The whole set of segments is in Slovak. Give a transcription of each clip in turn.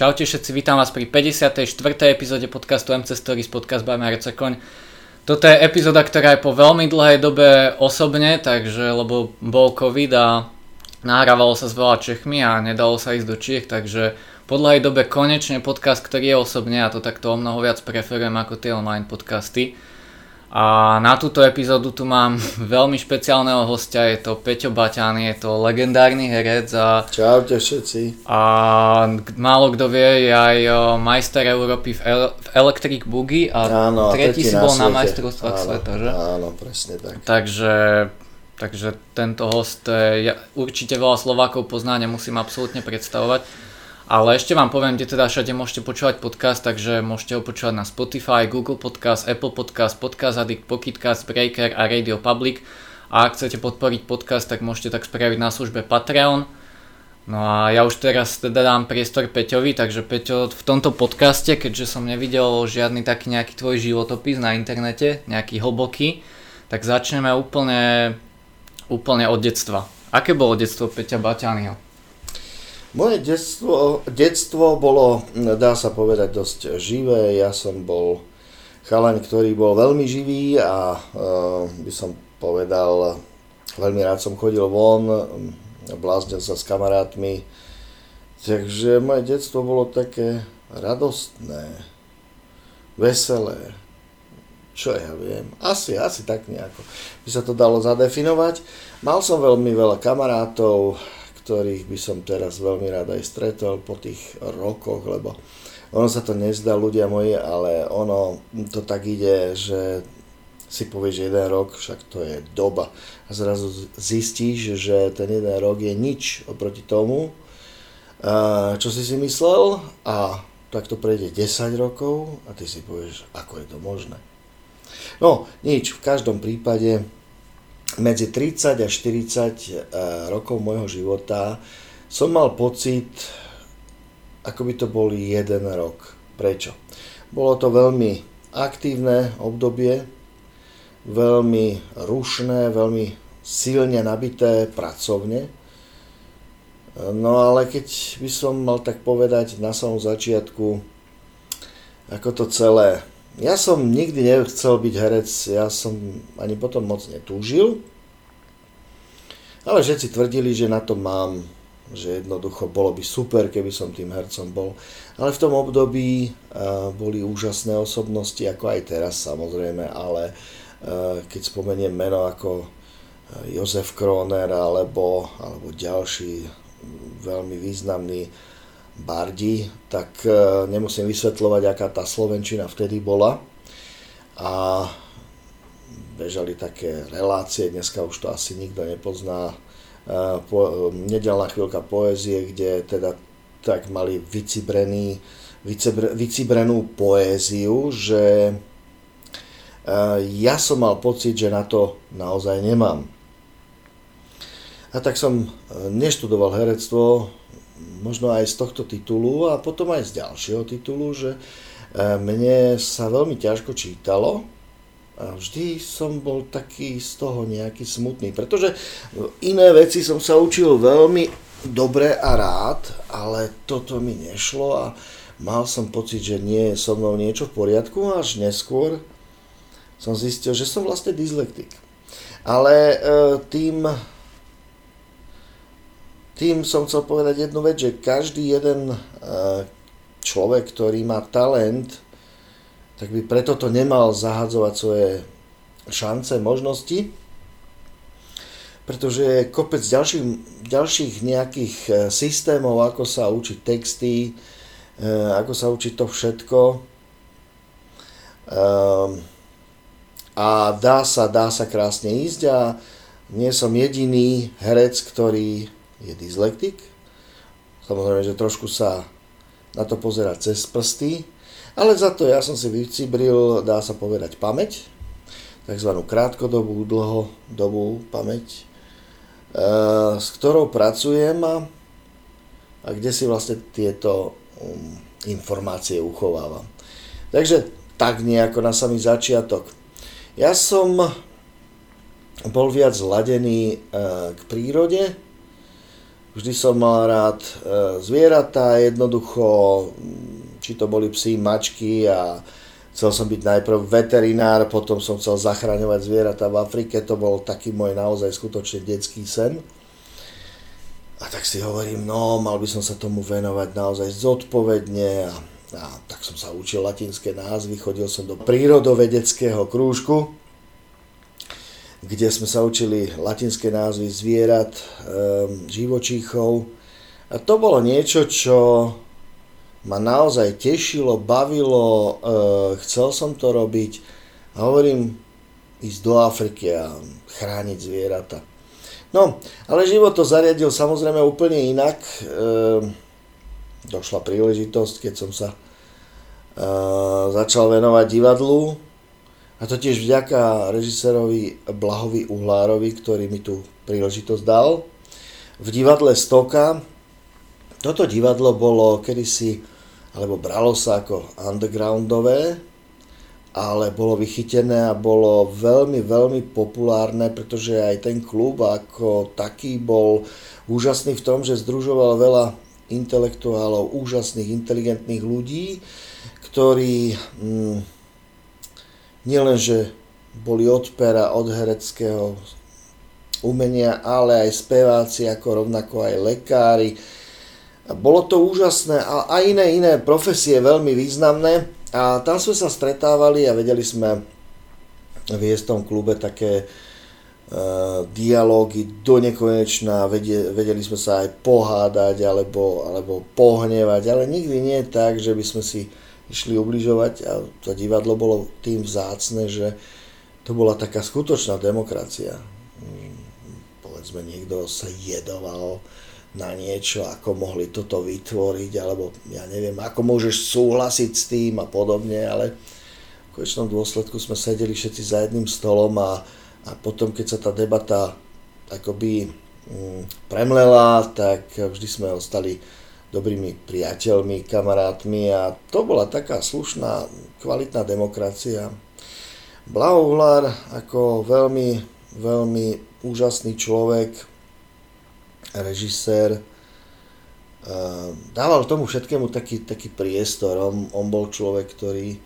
Čaute všetci, vítam vás pri 54. epizóde podcastu MC Stories podcast by Marce Koň. Toto je epizóda, ktorá je po veľmi dlhej dobe osobne, takže lebo bol covid a nahrávalo sa s veľa Čechmi a nedalo sa ísť do Čiech, takže po dlhej dobe konečne podcast, ktorý je osobne a to takto o mnoho viac preferujem ako tie online podcasty. A na túto epizódu tu mám veľmi špeciálneho hostia, je to Peťo Baťan, je to legendárny herec a... Čaute všetci. A málo kto vie, je aj majster Európy v, El- v Electric Boogie a áno, tretí si bol na, na majstrovstvách sveta, že? Áno, presne tak. Takže, takže tento host, ja, určite veľa Slovákov pozná, nemusím absolútne predstavovať. Ale ešte vám poviem, kde teda všade môžete počúvať podcast, takže môžete ho počúvať na Spotify, Google Podcast, Apple Podcast, Podcast Addict, Pocketcast, Breaker a Radio Public. A ak chcete podporiť podcast, tak môžete tak spraviť na službe Patreon. No a ja už teraz teda dám priestor Peťovi, takže Peťo, v tomto podcaste, keďže som nevidel žiadny taký nejaký tvoj životopis na internete, nejaký hlboký, tak začneme úplne, úplne od detstva. Aké bolo detstvo Peťa Baťanyho? Moje detstvo, detstvo bolo, dá sa povedať, dosť živé. Ja som bol chalaň, ktorý bol veľmi živý a uh, by som povedal, veľmi rád som chodil von, bláznil sa s kamarátmi. Takže moje detstvo bolo také radostné, veselé, čo ja viem, asi, asi tak nejako by sa to dalo zadefinovať. Mal som veľmi veľa kamarátov, ktorých by som teraz veľmi rád aj stretol po tých rokoch, lebo ono sa to nezdá ľudia moji, ale ono to tak ide, že si povieš, jeden rok, však to je doba. A zrazu zistíš, že ten jeden rok je nič oproti tomu, čo si si myslel a tak to prejde 10 rokov a ty si povieš, ako je to možné. No, nič, v každom prípade medzi 30 a 40 eh, rokov môjho života som mal pocit, ako by to bol jeden rok. Prečo? Bolo to veľmi aktívne obdobie, veľmi rušné, veľmi silne nabité pracovne. No ale keď by som mal tak povedať na samom začiatku, ako to celé ja som nikdy nechcel byť herec, ja som ani potom moc netúžil, ale všetci tvrdili, že na to mám, že jednoducho bolo by super, keby som tým hercom bol. Ale v tom období uh, boli úžasné osobnosti, ako aj teraz samozrejme, ale uh, keď spomeniem meno ako Jozef Kroner alebo, alebo ďalší veľmi významný Bardi, tak e, nemusím vysvetľovať, aká tá Slovenčina vtedy bola. A bežali také relácie, dneska už to asi nikto nepozná, e, po, nedelná chvíľka poézie, kde teda tak mali vycibrený, vycibr, vycibrenú poéziu, že e, ja som mal pocit, že na to naozaj nemám. A tak som neštudoval herectvo, možno aj z tohto titulu a potom aj z ďalšieho titulu, že e, mne sa veľmi ťažko čítalo a vždy som bol taký z toho nejaký smutný, pretože iné veci som sa učil veľmi dobre a rád, ale toto mi nešlo a mal som pocit, že nie je so mnou niečo v poriadku až neskôr som zistil, že som vlastne dyslektik. Ale e, tým tým som chcel povedať jednu vec, že každý jeden e, človek, ktorý má talent, tak by preto to nemal zahadzovať svoje šance, možnosti, pretože je kopec ďalších, ďalších nejakých e, systémov, ako sa učiť texty, e, ako sa učiť to všetko. A dá sa, dá sa krásne ísť a nie som jediný herec, ktorý je dyslektik. Samozrejme, že trošku sa na to pozera cez prsty, ale za to ja som si vycibril, dá sa povedať, pamäť, takzvanú krátkodobú, dlhodobú pamäť, e, s ktorou pracujem a, kde si vlastne tieto um, informácie uchovávam. Takže tak nejako na samý začiatok. Ja som bol viac zladený e, k prírode, vždy som mal rád e, zvieratá, jednoducho, či to boli psy, mačky a chcel som byť najprv veterinár, potom som chcel zachraňovať zvieratá v Afrike, to bol taký môj naozaj skutočne detský sen. A tak si hovorím, no, mal by som sa tomu venovať naozaj zodpovedne a, a tak som sa učil latinské názvy, chodil som do prírodovedeckého krúžku, kde sme sa učili latinské názvy zvierat, um, živočíchov. A to bolo niečo, čo ma naozaj tešilo, bavilo, uh, chcel som to robiť. A hovorím, ísť do Afriky a chrániť zvieratá. No, ale život to zariadil samozrejme úplne inak. E, došla príležitosť, keď som sa začal venovať divadlu. A to tiež vďaka režisérovi Blahovi Uhlárovi, ktorý mi tú príležitosť dal. V divadle Stoka. Toto divadlo bolo kedysi, alebo bralo sa ako undergroundové, ale bolo vychytené a bolo veľmi, veľmi populárne, pretože aj ten klub ako taký bol úžasný v tom, že združoval veľa intelektuálov, úžasných, inteligentných ľudí, ktorí mm, nielenže boli od pera, od hereckého umenia, ale aj speváci, ako rovnako aj lekári. Bolo to úžasné a aj iné, iné profesie veľmi významné. A tam sme sa stretávali a vedeli sme v tom klube také uh, dialógy do nekonečná, vedeli sme sa aj pohádať alebo, alebo pohnevať, ale nikdy nie tak, že by sme si išli ubližovať a to divadlo bolo tým vzácne, že to bola taká skutočná demokracia. Povedzme, niekto sa jedoval, na niečo, ako mohli toto vytvoriť, alebo ja neviem, ako môžeš súhlasiť s tým a podobne, ale v konečnom dôsledku sme sedeli všetci za jedným stolom a, a potom, keď sa tá debata akoby mm, premlela, tak vždy sme ostali dobrými priateľmi, kamarátmi a to bola taká slušná, kvalitná demokracia. Blahohlár ako veľmi, veľmi úžasný človek, režisér, dával tomu všetkému taký, taký priestor. On, on bol človek, ktorý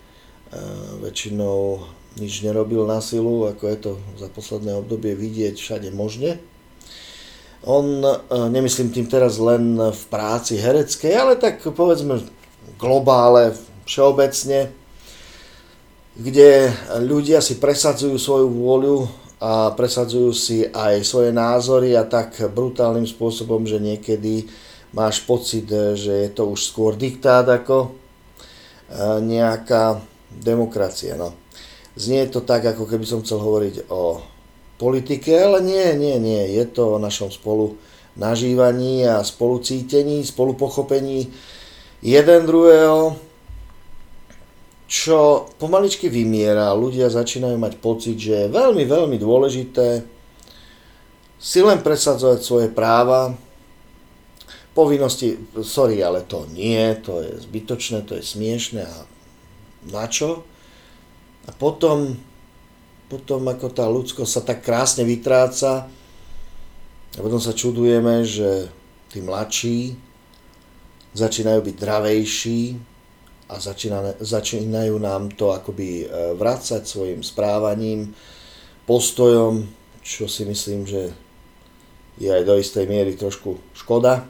väčšinou nič nerobil na silu, ako je to za posledné obdobie vidieť všade možne. On, nemyslím tým teraz len v práci hereckej, ale tak povedzme globále, všeobecne, kde ľudia si presadzujú svoju vôľu a presadzujú si aj svoje názory a tak brutálnym spôsobom, že niekedy máš pocit, že je to už skôr diktát ako e, nejaká demokracia. No. Znie to tak, ako keby som chcel hovoriť o politike, ale nie, nie, nie. Je to o našom spolu nažívaní a spolucítení, spolupochopení jeden druhého, čo pomaličky vymiera. Ľudia začínajú mať pocit, že je veľmi, veľmi dôležité si len presadzovať svoje práva, povinnosti, sorry, ale to nie, to je zbytočné, to je smiešné a na čo? A potom, potom ako tá ľudskosť sa tak krásne vytráca a potom sa čudujeme, že tí mladší začínajú byť dravejší, a začína, začínajú nám to akoby e, vrácať svojim správaním, postojom, čo si myslím, že je aj do istej miery trošku škoda.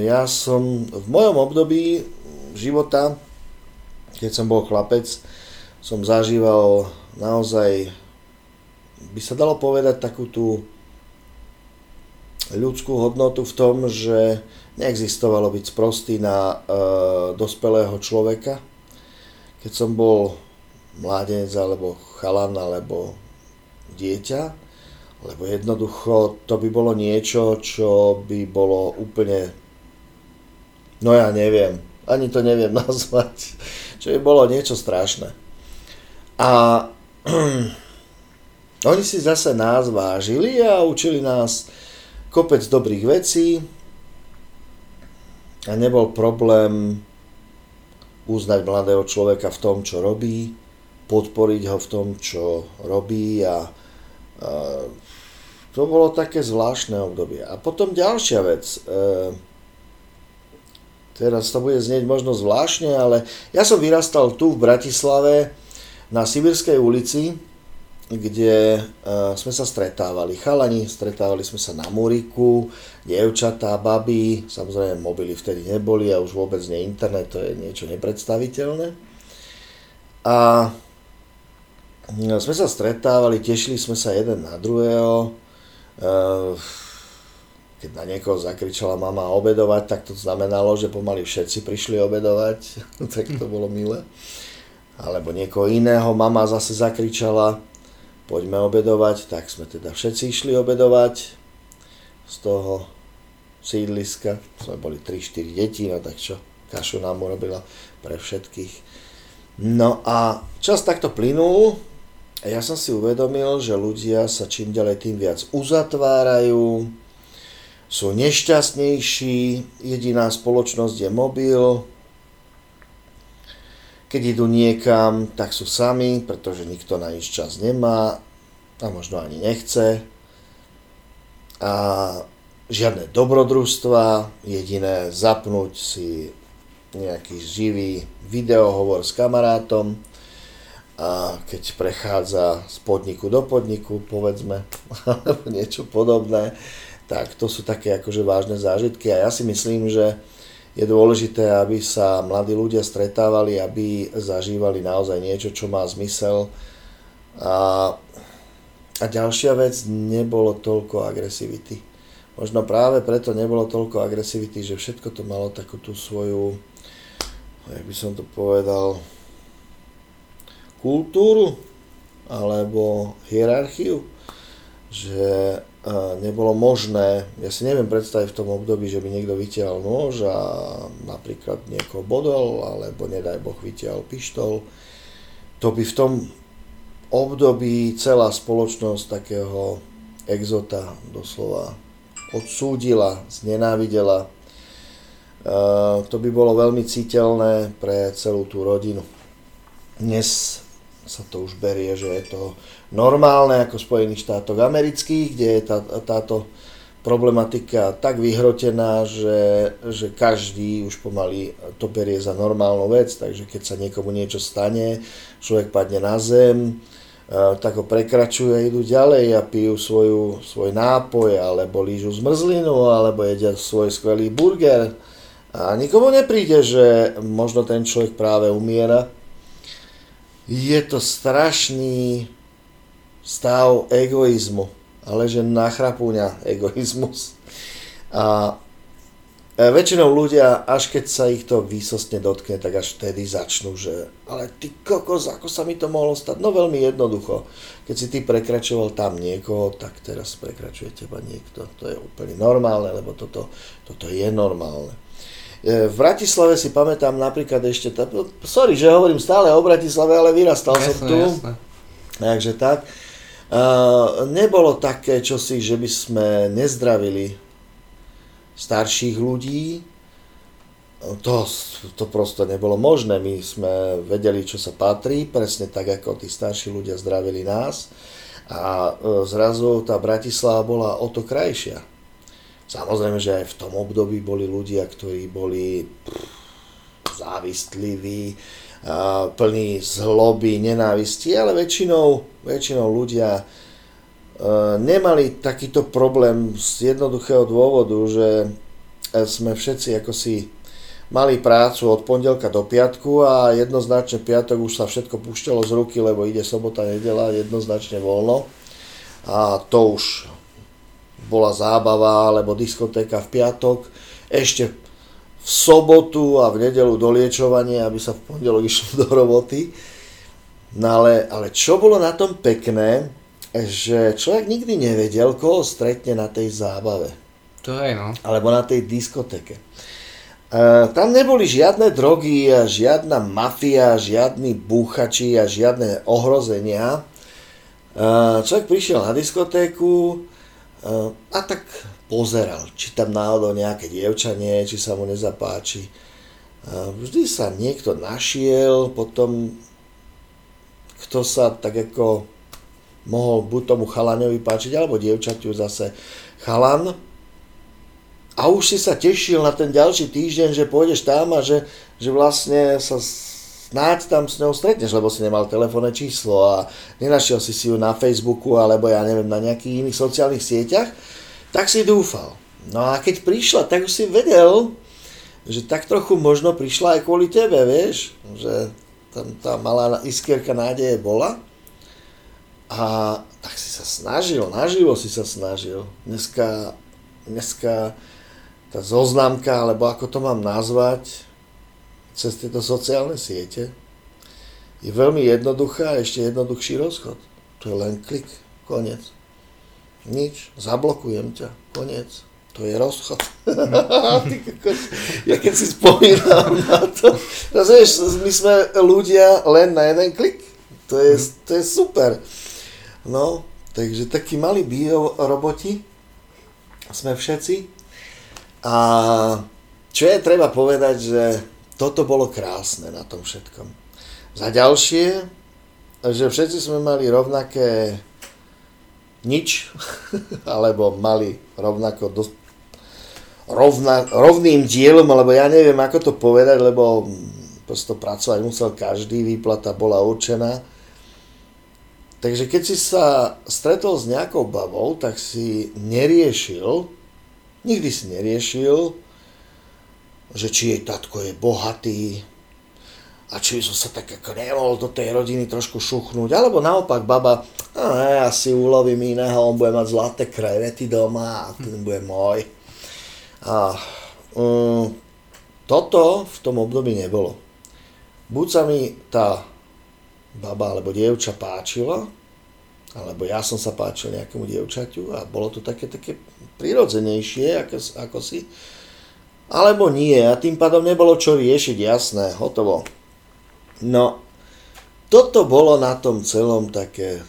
Ja som v mojom období života, keď som bol chlapec, som zažíval naozaj, by sa dalo povedať, takú tú ľudskú hodnotu v tom, že neexistovalo byť sprostý na e, dospelého človeka. Keď som bol mládenec alebo chalan alebo dieťa, lebo jednoducho to by bolo niečo, čo by bolo úplne, no ja neviem, ani to neviem nazvať, čo by bolo niečo strašné. A oni si zase nás vážili a učili nás kopec dobrých vecí, a nebol problém uznať mladého človeka v tom, čo robí, podporiť ho v tom, čo robí a, a to bolo také zvláštne obdobie. A potom ďalšia vec. E, teraz to bude znieť možno zvláštne, ale ja som vyrastal tu v Bratislave na Sibirskej ulici, kde uh, sme sa stretávali. Chalani, stretávali sme sa na Múriku, dievčatá, baby, samozrejme mobily vtedy neboli a už vôbec nie internet, to je niečo nepredstaviteľné. A sme sa stretávali, tešili sme sa jeden na druhého. Uh, keď na niekoho zakričala mama obedovať, tak to znamenalo, že pomaly všetci prišli obedovať, tak to bolo milé. Alebo niekoho iného mama zase zakričala, poďme obedovať, tak sme teda všetci išli obedovať z toho sídliska. Sme boli 3-4 deti, no tak čo, kašu nám urobila pre všetkých. No a čas takto plynul a ja som si uvedomil, že ľudia sa čím ďalej tým viac uzatvárajú, sú nešťastnejší, jediná spoločnosť je mobil, keď idú niekam, tak sú sami, pretože nikto na nič čas nemá a možno ani nechce. A žiadne dobrodružstva, jediné zapnúť si nejaký živý videohovor s kamarátom a keď prechádza z podniku do podniku, povedzme, alebo niečo podobné, tak to sú také akože vážne zážitky a ja si myslím, že je dôležité, aby sa mladí ľudia stretávali, aby zažívali naozaj niečo, čo má zmysel. A, a ďalšia vec, nebolo toľko agresivity. Možno práve preto nebolo toľko agresivity, že všetko to malo takú tú svoju, jak by som to povedal, kultúru alebo hierarchiu, že nebolo možné, ja si neviem predstaviť v tom období, že by niekto vytiahol nôž a napríklad niekoho bodol, alebo nedaj Boh vytiahol pištol. To by v tom období celá spoločnosť takého exota doslova odsúdila, znenávidela. To by bolo veľmi citeľné pre celú tú rodinu. Dnes sa to už berie, že je to normálne ako v Spojených štátoch amerických, kde je tá, táto problematika tak vyhrotená, že, že každý už pomaly to berie za normálnu vec, takže keď sa niekomu niečo stane, človek padne na zem, e, tak ho prekračuje, idú ďalej a pijú svoju, svoj nápoj, alebo lížu zmrzlinu, alebo jedia svoj skvelý burger. A nikomu nepríde, že možno ten človek práve umiera, je to strašný stav egoizmu, ale že nachrapúňa egoizmus. A väčšinou ľudia, až keď sa ich to výsostne dotkne, tak až vtedy začnú, že ale ty kokos, ako sa mi to mohlo stať? No veľmi jednoducho. Keď si ty prekračoval tam niekoho, tak teraz prekračuje teba niekto. To je úplne normálne, lebo toto, toto je normálne. E, v Bratislave si pamätám napríklad ešte, sorry, že hovorím stále o Bratislave, ale vyrastal jasne, som tu. Jasne. Takže tak. Uh, nebolo také čosi, že by sme nezdravili starších ľudí. To, to prosto nebolo možné. My sme vedeli, čo sa patrí, presne tak, ako tí starší ľudia zdravili nás. A uh, zrazu tá Bratislava bola o to krajšia. Samozrejme, že aj v tom období boli ľudia, ktorí boli závistliví, plní zloby, nenávisti, ale väčšinou, väčšinou ľudia e, nemali takýto problém z jednoduchého dôvodu, že sme všetci ako si mali prácu od pondelka do piatku a jednoznačne piatok už sa všetko púšťalo z ruky, lebo ide sobota, nedela, jednoznačne voľno. A to už bola zábava alebo diskotéka v piatok, ešte v sobotu a v nedelu doliečovanie, aby sa v pondelok išlo do roboty. No ale, ale čo bolo na tom pekné, že človek nikdy nevedel, koho stretne na tej zábave. To je no. Alebo na tej diskoteke. Uh, tam neboli žiadne drogy a žiadna mafia, žiadni búchači a žiadne ohrozenia. Uh, človek prišiel na diskotéku, a tak pozeral, či tam náhodou nejaké dievča nie, či sa mu nezapáči. Vždy sa niekto našiel, potom kto sa tak ako mohol buď tomu chalaňovi páčiť, alebo dievčaťu zase chalan. A už si sa tešil na ten ďalší týždeň, že pôjdeš tam a že, že vlastne sa snáď tam s ňou stretneš, lebo si nemal telefónne číslo a nenašiel si si ju na Facebooku alebo ja neviem, na nejakých iných sociálnych sieťach, tak si dúfal. No a keď prišla, tak už si vedel, že tak trochu možno prišla aj kvôli tebe, vieš, že tam tá malá iskierka nádeje bola. A tak si sa snažil, naživo si sa snažil. Dneska, dneska tá zoznamka, alebo ako to mám nazvať, cez tieto sociálne siete, je veľmi jednoduchá a ešte jednoduchší rozchod. To je len klik, koniec. Nič, zablokujem ťa, koniec. To je rozchod. ja keď si spomínam na to, rozumieš, my sme ľudia len na jeden klik. To je, to je super. No, takže takí malí bio roboti sme všetci. A čo je treba povedať, že toto bolo krásne na tom všetkom. Za ďalšie, že všetci sme mali rovnaké nič, alebo mali rovnako do, rovna, rovným dielom, alebo ja neviem, ako to povedať, lebo prosto pracovať musel každý, výplata bola určená Takže keď si sa stretol s nejakou babou, tak si neriešil, nikdy si neriešil, že či jej tatko je bohatý a či by som sa tak ako nemohol do tej rodiny trošku šuchnúť, alebo naopak baba, no ne, ja si ulovím iného, on bude mať zlaté krevety doma a ten bude môj. A um, toto v tom období nebolo. Buď sa mi tá baba alebo dievča páčila, alebo ja som sa páčil nejakému dievčaťu a bolo to také, také prirodzenejšie ako, ako si, alebo nie a tým pádom nebolo čo riešiť, jasné, hotovo. No, toto bolo na tom celom také,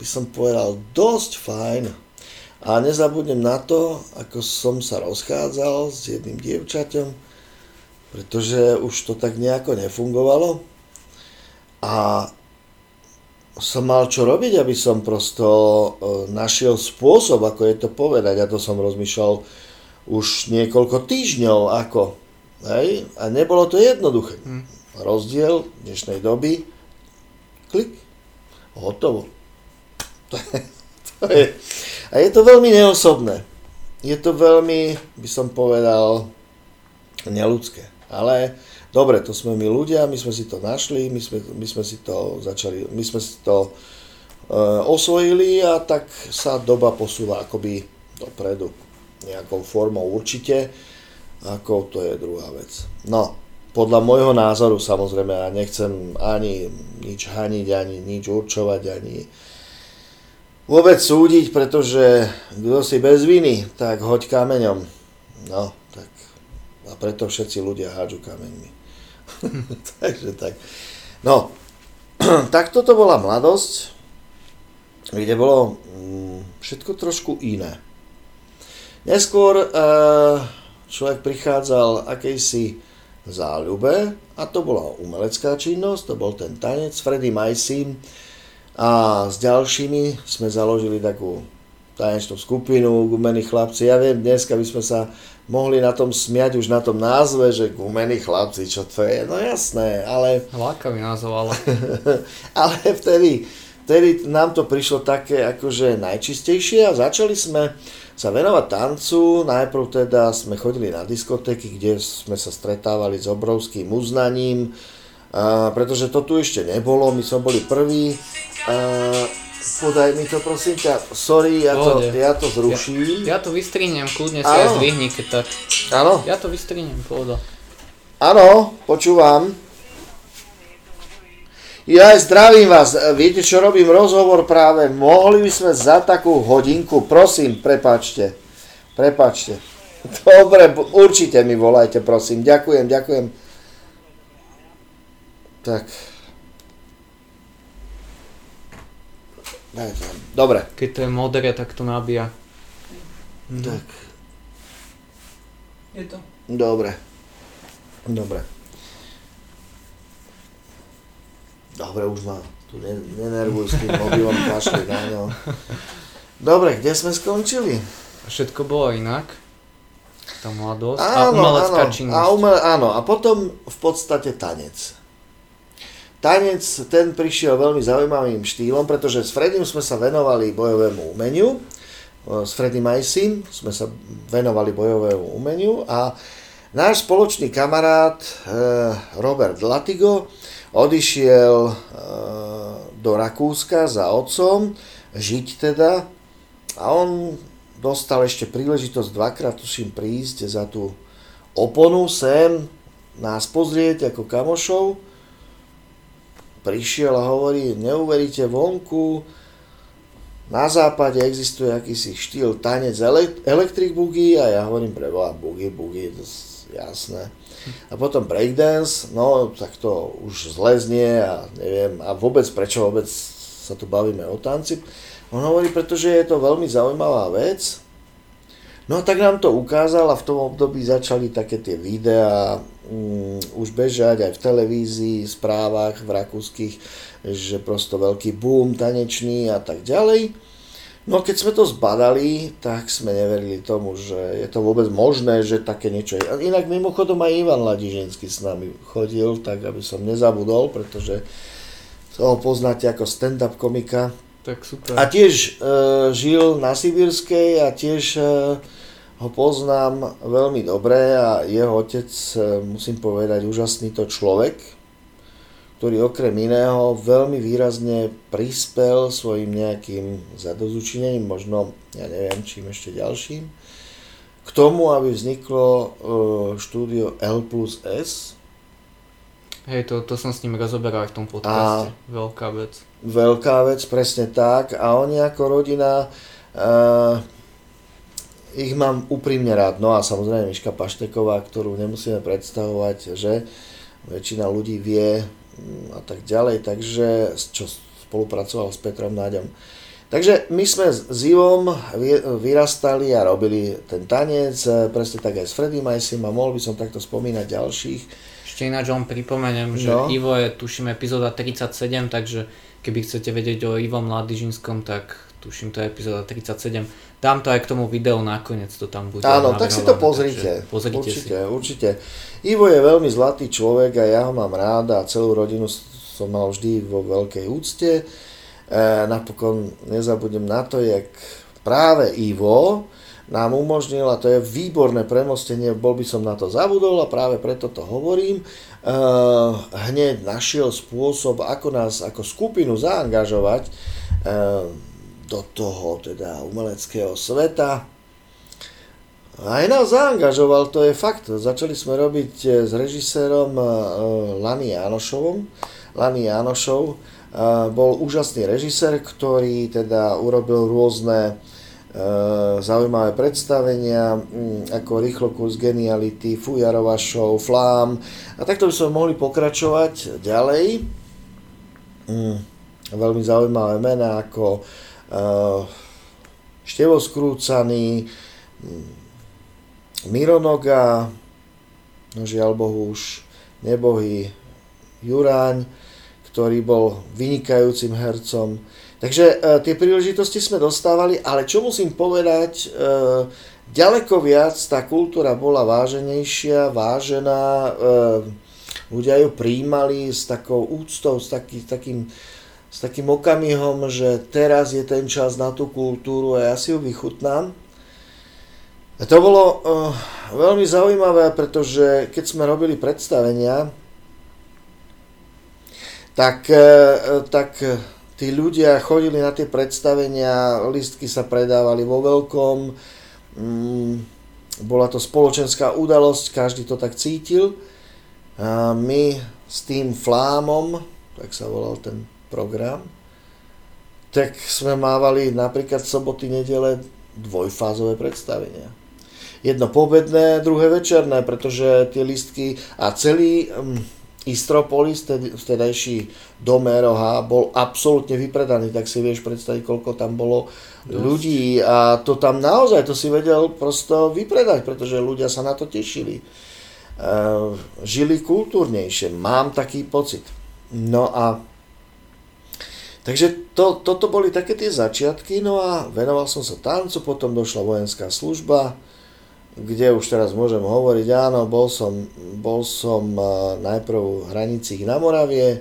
by som povedal, dosť fajn. A nezabudnem na to, ako som sa rozchádzal s jedným dievčaťom, pretože už to tak nejako nefungovalo. A som mal čo robiť, aby som prosto e, našiel spôsob, ako je to povedať. A to som rozmýšľal už niekoľko týždňov, ako. Hej? A nebolo to jednoduché. Hmm. Rozdiel dnešnej doby, klik, hotovo. To je, to je. A je to veľmi neosobné. Je to veľmi, by som povedal, neludské. Ale Dobre, to sme my ľudia, my sme si to našli, my sme, my sme si to začali, my sme si to e, osvojili a tak sa doba posúva akoby dopredu. Nejakou formou určite, ako to je druhá vec. No, podľa môjho názoru samozrejme, ja nechcem ani nič haniť, ani nič určovať, ani vôbec súdiť, pretože kto si bez viny, tak hoď kameňom. No, tak a preto všetci ľudia hádžu kameňmi. Takže tak. No, tak toto bola mladosť, kde bolo mm, všetko trošku iné. Neskôr e, človek prichádzal akejsi záľube a to bola umelecká činnosť, to bol ten tanec Freddy Majsi a s ďalšími sme založili takú tanečnú skupinu, gumení chlapci. Ja viem, dneska by sme sa mohli na tom smiať už na tom názve, že gumení chlapci, čo to je, no jasné, ale... Lákavý názov, ale... ale vtedy, vtedy nám to prišlo také akože najčistejšie a začali sme sa venovať tancu, najprv teda sme chodili na diskotéky, kde sme sa stretávali s obrovským uznaním, a, pretože to tu ešte nebolo, my sme boli prví. A, Podaj mi to prosím ťa, sorry, ja to, ja to zruším. Ja, ja to vystríniem, kľudne si aj zdvihni, keď tak. Áno? Ja to vystríniem, pohoda. Áno, počúvam. Ja aj zdravím vás, viete čo robím rozhovor práve, mohli by sme za takú hodinku, prosím, prepačte, prepačte. Dobre, určite mi volajte, prosím, ďakujem, ďakujem. Tak. Dobre. Keď to je modré, tak to nabíja. Tak. Je to. Dobre. Dobre. Dobre, už ma tu nenervuj s tým mobilom, kašli na ňo. Dobre, kde sme skončili? Všetko bolo inak. Tá mladosť áno, a umelecká áno, činnosť. A umel, áno, a potom v podstate tanec. Tanec, ten prišiel veľmi zaujímavým štýlom, pretože s Fredim sme sa venovali bojovému umeniu. S Fredim Majsim sme sa venovali bojovému umeniu a náš spoločný kamarát eh, Robert Latigo odišiel eh, do Rakúska za otcom, žiť teda a on dostal ešte príležitosť dvakrát tuším prísť za tú oponu sem nás pozrieť ako kamošov. Prišiel a hovorí, neuveríte vonku, na západe existuje akýsi štýl tanec electric boogie a ja hovorím pre boha boogie, boogie, to jasné. A potom breakdance, no tak to už zleznie a neviem, a vôbec prečo vôbec sa tu bavíme o tanci. On hovorí, pretože je to veľmi zaujímavá vec. No a tak nám to ukázal a v tom období začali také tie videá um, už bežať aj v televízii, správach v rakúskych, že prosto veľký boom tanečný a tak ďalej. No keď sme to zbadali, tak sme neverili tomu, že je to vôbec možné, že také niečo je. Inak mimochodom aj Ivan Ladiženský s nami chodil, tak aby som nezabudol, pretože toho poznáte ako stand-up komika, tak super. a tiež e, žil na Sibírskej a tiež e, ho poznám veľmi dobre a jeho otec, e, musím povedať, úžasný to človek, ktorý okrem iného veľmi výrazne prispel svojim nejakým zadozučinením, možno, ja neviem, čím ešte ďalším, k tomu, aby vzniklo e, štúdio L plus S, Hej, to, to som s ním rozoberal aj v tom podcaste. A Veľká vec. Veľká vec, presne tak. A oni ako rodina, uh, ich mám úprimne rád. No a samozrejme Miška Pašteková, ktorú nemusíme predstavovať, že väčšina ľudí vie a tak ďalej, takže čo spolupracoval s Petrom Náďom. Takže my sme s Ivom vyrastali a robili ten tanec, presne tak aj s Freddy Majsim a mohol by som takto spomínať ďalších ešte ináč len pripomeniem, že no. Ivo je tuším epizóda 37, takže keby chcete vedieť o Ivom Mladižinskom, tak tuším to je epizóda 37. Dám to aj k tomu videu nakoniec, to tam bude. Áno, tak si to pozrite. Pozrite určite, si. určite. Ivo je veľmi zlatý človek a ja ho mám rád a celú rodinu som mal vždy vo veľkej úcte. E, napokon nezabudnem na to, jak práve Ivo nám umožnil, a to je výborné premostenie, bol by som na to zabudol a práve preto to hovorím, uh, hneď našiel spôsob, ako nás ako skupinu zaangažovať uh, do toho teda umeleckého sveta. Aj nás zaangažoval, to je fakt. Začali sme robiť eh, s režisérom uh, Lani Janošovom. Lani Janošov uh, bol úžasný režisér, ktorý teda urobil rôzne zaujímavé predstavenia, ako Rýchlo kurz geniality, Fujarová show, Flám a takto by sme mohli pokračovať ďalej. Veľmi zaujímavé mená ako Števo Skrúcaný, Mironoga, no žiaľ Bohu už nebohý Juráň, ktorý bol vynikajúcim hercom. Takže e, tie príležitosti sme dostávali, ale čo musím povedať, e, ďaleko viac tá kultúra bola váženejšia, vážená, e, ľudia ju príjmali s takou úctou, s, taký, takým, s takým okamihom, že teraz je ten čas na tú kultúru a ja si ju vychutnám. To bolo uh, veľmi zaujímavé, pretože keď sme robili predstavenia, tak, uh, tak tí ľudia chodili na tie predstavenia, listky sa predávali vo veľkom, mm, bola to spoločenská udalosť, každý to tak cítil. A my s tým flámom, tak sa volal ten program, tak sme mávali napríklad soboty, nedele dvojfázové predstavenia. Jedno pobedné, druhé večerné, pretože tie listky a celý... Mm, Istropolis, vtedajší dom ROH, bol absolútne vypredaný, tak si vieš predstaviť, koľko tam bolo Dosť. ľudí a to tam naozaj, to si vedel prosto vypredať, pretože ľudia sa na to tešili. Uh, žili kultúrnejšie, mám taký pocit. No a Takže to, toto boli také tie začiatky, no a venoval som sa tancu, potom došla vojenská služba, kde už teraz môžem hovoriť, áno, bol som, bol som najprv v hranicích na Moravie,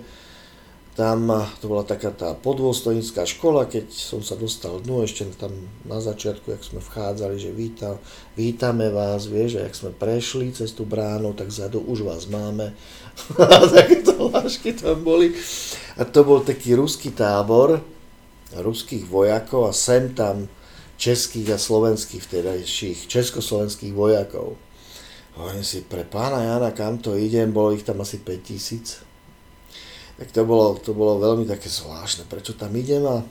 tam to bola taká tá podôstojnická škola, keď som sa dostal dnu, ešte tam na začiatku, jak sme vchádzali, že vítam, vítame vás, vieš, a jak sme prešli cez tú bránu, tak zadu už vás máme. a takéto lášky tam boli. A to bol taký ruský tábor, ruských vojakov a sem tam českých a slovenských vtedajších, československých vojakov. Hovorím si, pre pána Jana, kam to idem, bolo ich tam asi 5000 tak to bolo, to bolo veľmi také zvláštne, prečo tam idem a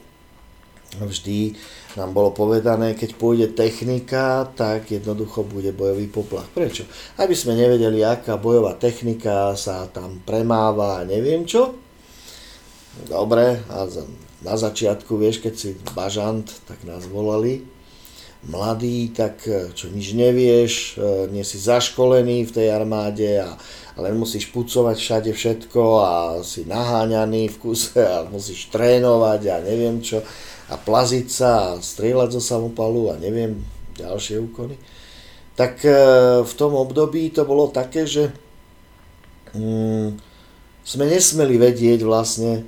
vždy nám bolo povedané, keď pôjde technika, tak jednoducho bude bojový poplach. Prečo? Aby sme nevedeli, aká bojová technika sa tam premáva a neviem čo. Dobre, a na začiatku, vieš, keď si bažant, tak nás volali. Mladý, tak čo nič nevieš, e, nie si zaškolený v tej armáde a len musíš pucovať všade všetko a si naháňaný v kuse a musíš trénovať a neviem čo a plaziť sa a strieľať zo samopalu a neviem ďalšie úkony. Tak e, v tom období to bolo také, že mm, sme nesmeli vedieť vlastne, e,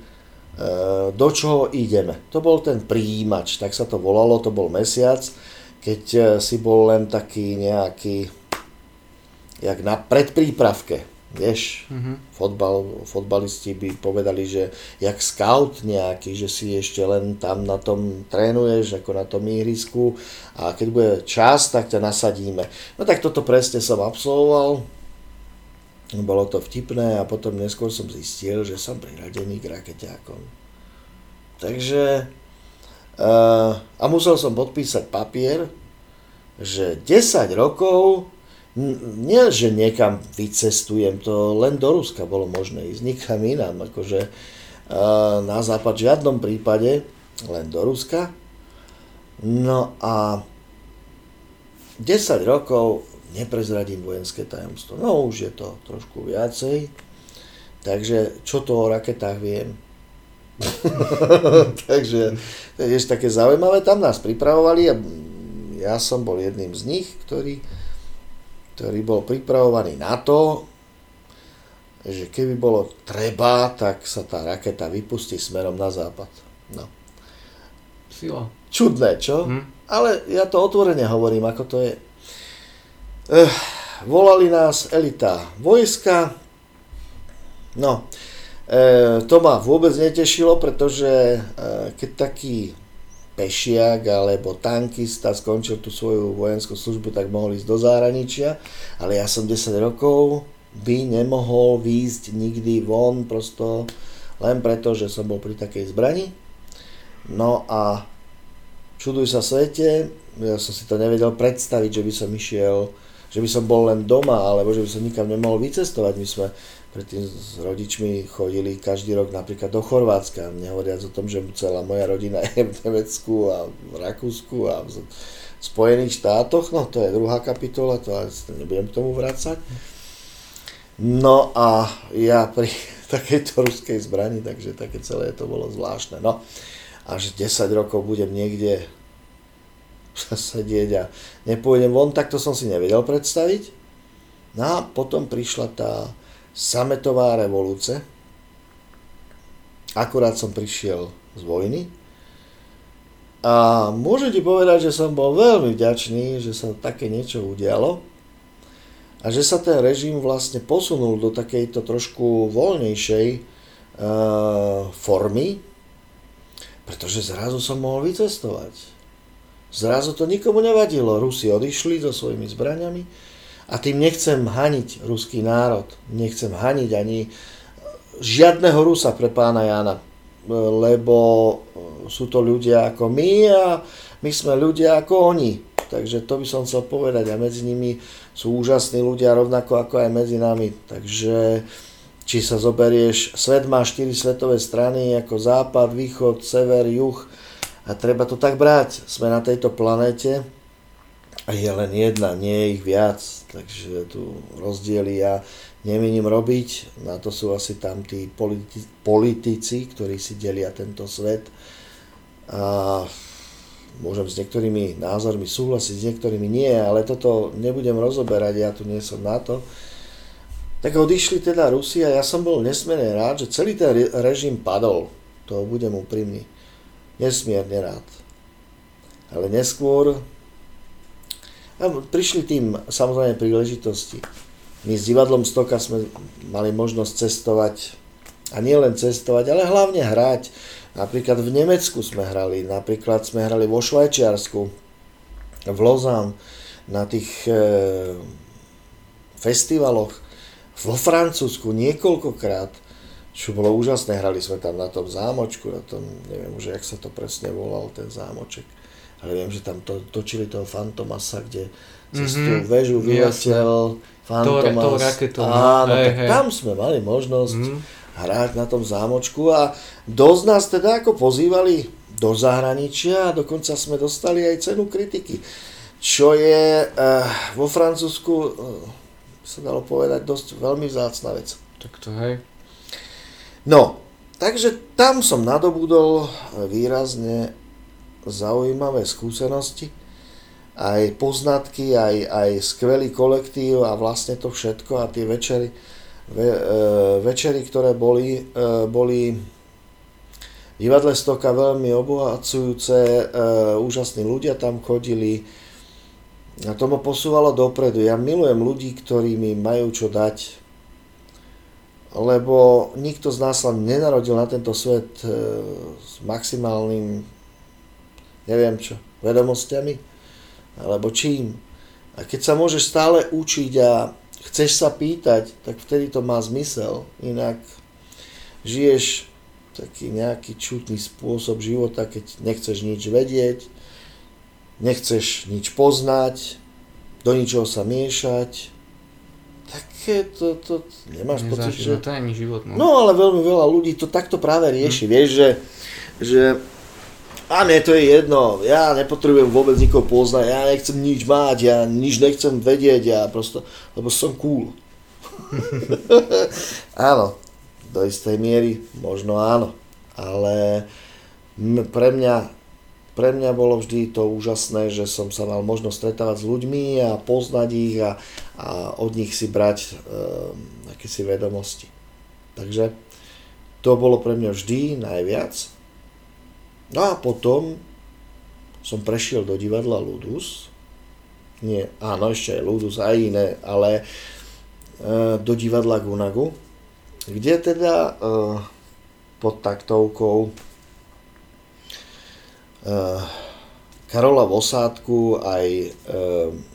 do čoho ideme. To bol ten príjimač, tak sa to volalo, to bol mesiac, keď e, si bol len taký nejaký, jak na predprípravke. Vieš, uh-huh. fotbal, fotbalisti by povedali, že jak scout nejaký, že si ešte len tam na tom trénuješ, ako na tom ihrisku a keď bude čas, tak ťa nasadíme. No tak toto presne som absolvoval, bolo to vtipné a potom neskôr som zistil, že som priradený k rakeťákom. Takže uh, a musel som podpísať papier, že 10 rokov nie, že niekam vycestujem, to len do Ruska bolo možné ísť, nikam inám, akože na západ v žiadnom prípade, len do Ruska. No a 10 rokov neprezradím vojenské tajomstvo. No už je to trošku viacej, takže čo to o raketách viem. takže je také zaujímavé, tam nás pripravovali a ja som bol jedným z nich, ktorý ktorý bol pripravovaný na to, že keby bolo treba, tak sa tá raketa vypustí smerom na západ. No. Sila. Čudné, čo? Hm. Ale ja to otvorene hovorím, ako to je. Eh, volali nás elita vojska. No, eh, to ma vôbec netešilo, pretože eh, keď taký pešiak alebo tankista skončil tú svoju vojenskú službu, tak mohol ísť do zahraničia, ale ja som 10 rokov by nemohol výjsť nikdy von, prosto len preto, že som bol pri takej zbrani. No a čuduj sa svete, ja som si to nevedel predstaviť, že by som išiel, že by som bol len doma, alebo že by som nikam nemohol vycestovať. My sme predtým s rodičmi chodili každý rok napríklad do Chorvátska, nehovoriac o tom, že celá moja rodina je v Nemecku a v Rakúsku a v Spojených štátoch, no to je druhá kapitola, to nebudem k tomu vrácať. No a ja pri takejto ruskej zbrani, takže také celé to bolo zvláštne. No, až 10 rokov budem niekde sedieť a nepôjdem von, tak to som si nevedel predstaviť. No a potom prišla tá sametová revolúce. Akurát som prišiel z vojny. A môžem ti povedať, že som bol veľmi vďačný, že sa také niečo udialo a že sa ten režim vlastne posunul do takejto trošku voľnejšej uh, formy, pretože zrazu som mohol vycestovať. Zrazu to nikomu nevadilo. Rusi odišli so svojimi zbraniami, a tým nechcem haniť ruský národ, nechcem haniť ani žiadneho Rusa pre pána Jana, lebo sú to ľudia ako my a my sme ľudia ako oni. Takže to by som chcel povedať a medzi nimi sú úžasní ľudia rovnako ako aj medzi nami. Takže či sa zoberieš, svet má 4 svetové strany ako západ, východ, sever, juh a treba to tak brať. Sme na tejto planete a je len jedna, nie je ich viac, takže tu rozdiely ja nemienim robiť. Na to sú asi tam tí politi- politici, ktorí si delia tento svet. A môžem s niektorými názormi súhlasiť, s niektorými nie, ale toto nebudem rozoberať, ja tu nie som na to. Tak odišli teda Rusi a ja som bol nesmierne rád, že celý ten režim padol. To budem úprimný. Nesmierne rád. Ale neskôr prišli tým samozrejme príležitosti. My s divadlom Stoka sme mali možnosť cestovať a nielen cestovať, ale hlavne hrať. Napríklad v Nemecku sme hrali, napríklad sme hrali vo Švajčiarsku, v Lozán, na tých e, festivaloch, vo Francúzsku niekoľkokrát, čo bolo úžasné, hrali sme tam na tom zámočku, na tom, neviem už, jak sa to presne volal, ten zámoček, ale viem, že tam to, točili toho Fantomasa, kde cez mm-hmm, tú väžu vyletel Fantomas. To, to Áno, hej, tak hej. tam sme mali možnosť mm. hrať na tom zámočku a dosť nás teda ako pozývali do zahraničia a dokonca sme dostali aj cenu kritiky, čo je uh, vo Francúzsku, uh, sa dalo povedať, dosť veľmi vzácna vec. Tak to hej. No, takže tam som nadobudol výrazne zaujímavé skúsenosti aj poznatky, aj, aj skvelý kolektív a vlastne to všetko a tie večery, ve, e, večery ktoré boli, e, boli divadle Stoka veľmi obohacujúce, úžasní ľudia tam chodili a to ma posúvalo dopredu. Ja milujem ľudí, ktorí mi majú čo dať, lebo nikto z nás sa nenarodil na tento svet e, s maximálnym, neviem čo, vedomostiami alebo čím. A keď sa môžeš stále učiť a chceš sa pýtať, tak vtedy to má zmysel. Inak žiješ taký nejaký čutný spôsob života, keď nechceš nič vedieť, nechceš nič poznať, do ničoho sa miešať, také to, to, to nemáš pocit, že... No to ani život. No. no ale veľmi veľa ľudí to takto práve rieši, hmm. vieš, že, že a mne to je jedno, ja nepotrebujem vôbec nikoho poznať, ja nechcem nič mať, ja nič nechcem vedieť, ja prosto, lebo som cool. áno, do istej miery, možno áno, ale pre mňa, pre mňa bolo vždy to úžasné, že som sa mal možnosť stretávať s ľuďmi a poznať ich a, a od nich si brať um, akési vedomosti. Takže to bolo pre mňa vždy najviac No a potom som prešiel do divadla Ludus. Nie, áno, ešte aj Ludus, aj iné, ale e, do divadla Gunagu, kde teda e, pod taktovkou e, Karola Vosádku aj e,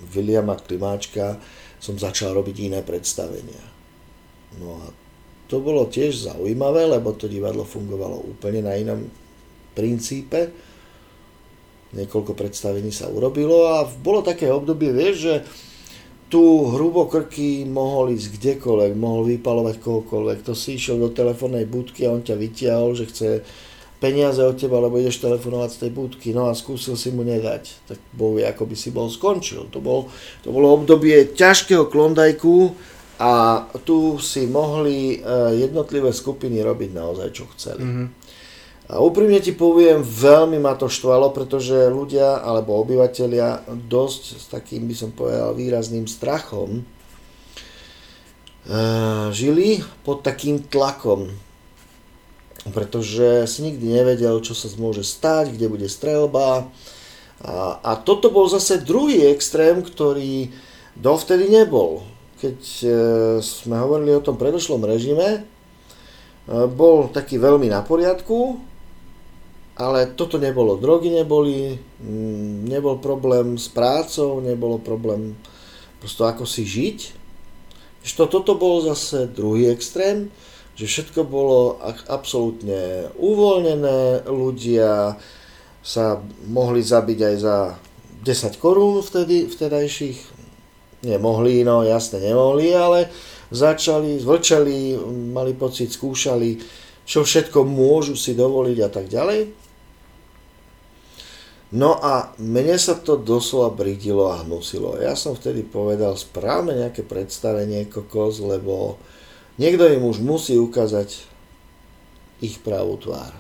Williama Klimáčka som začal robiť iné predstavenia. No a to bolo tiež zaujímavé, lebo to divadlo fungovalo úplne na inom princípe. Niekoľko predstavení sa urobilo a bolo také obdobie, vieš, že tu hrubokrky mohol ísť kdekoľvek, mohol vypalovať kohokoľvek. To si išiel do telefónnej budky a on ťa vytiahol, že chce peniaze od teba, lebo ideš telefonovať z tej budky, no a skúsil si mu nedať. Tak vie, ako by si bol skončil. To, bol, to bolo obdobie ťažkého klondajku a tu si mohli eh, jednotlivé skupiny robiť naozaj, čo chceli. Mm-hmm. A úprimne ti poviem, veľmi ma to štvalo, pretože ľudia alebo obyvateľia dosť s takým, by som povedal, výrazným strachom e, žili pod takým tlakom, pretože si nikdy nevedel, čo sa môže stať, kde bude strelba. A, a toto bol zase druhý extrém, ktorý dovtedy nebol. Keď e, sme hovorili o tom predošlom režime, e, bol taký veľmi na poriadku, ale toto nebolo. Drogy neboli, nebol problém s prácou, nebolo problém prosto ako si žiť. Ešte toto bol zase druhý extrém, že všetko bolo absolútne uvoľnené, ľudia sa mohli zabiť aj za 10 korún vtedy, vtedajších, nemohli, no jasne nemohli, ale začali, zvlčali, mali pocit, skúšali, čo všetko môžu si dovoliť a tak ďalej. No a mne sa to doslova bridilo a hnusilo. Ja som vtedy povedal, správne nejaké predstavenie kokos, lebo niekto im už musí ukázať ich pravú tvár.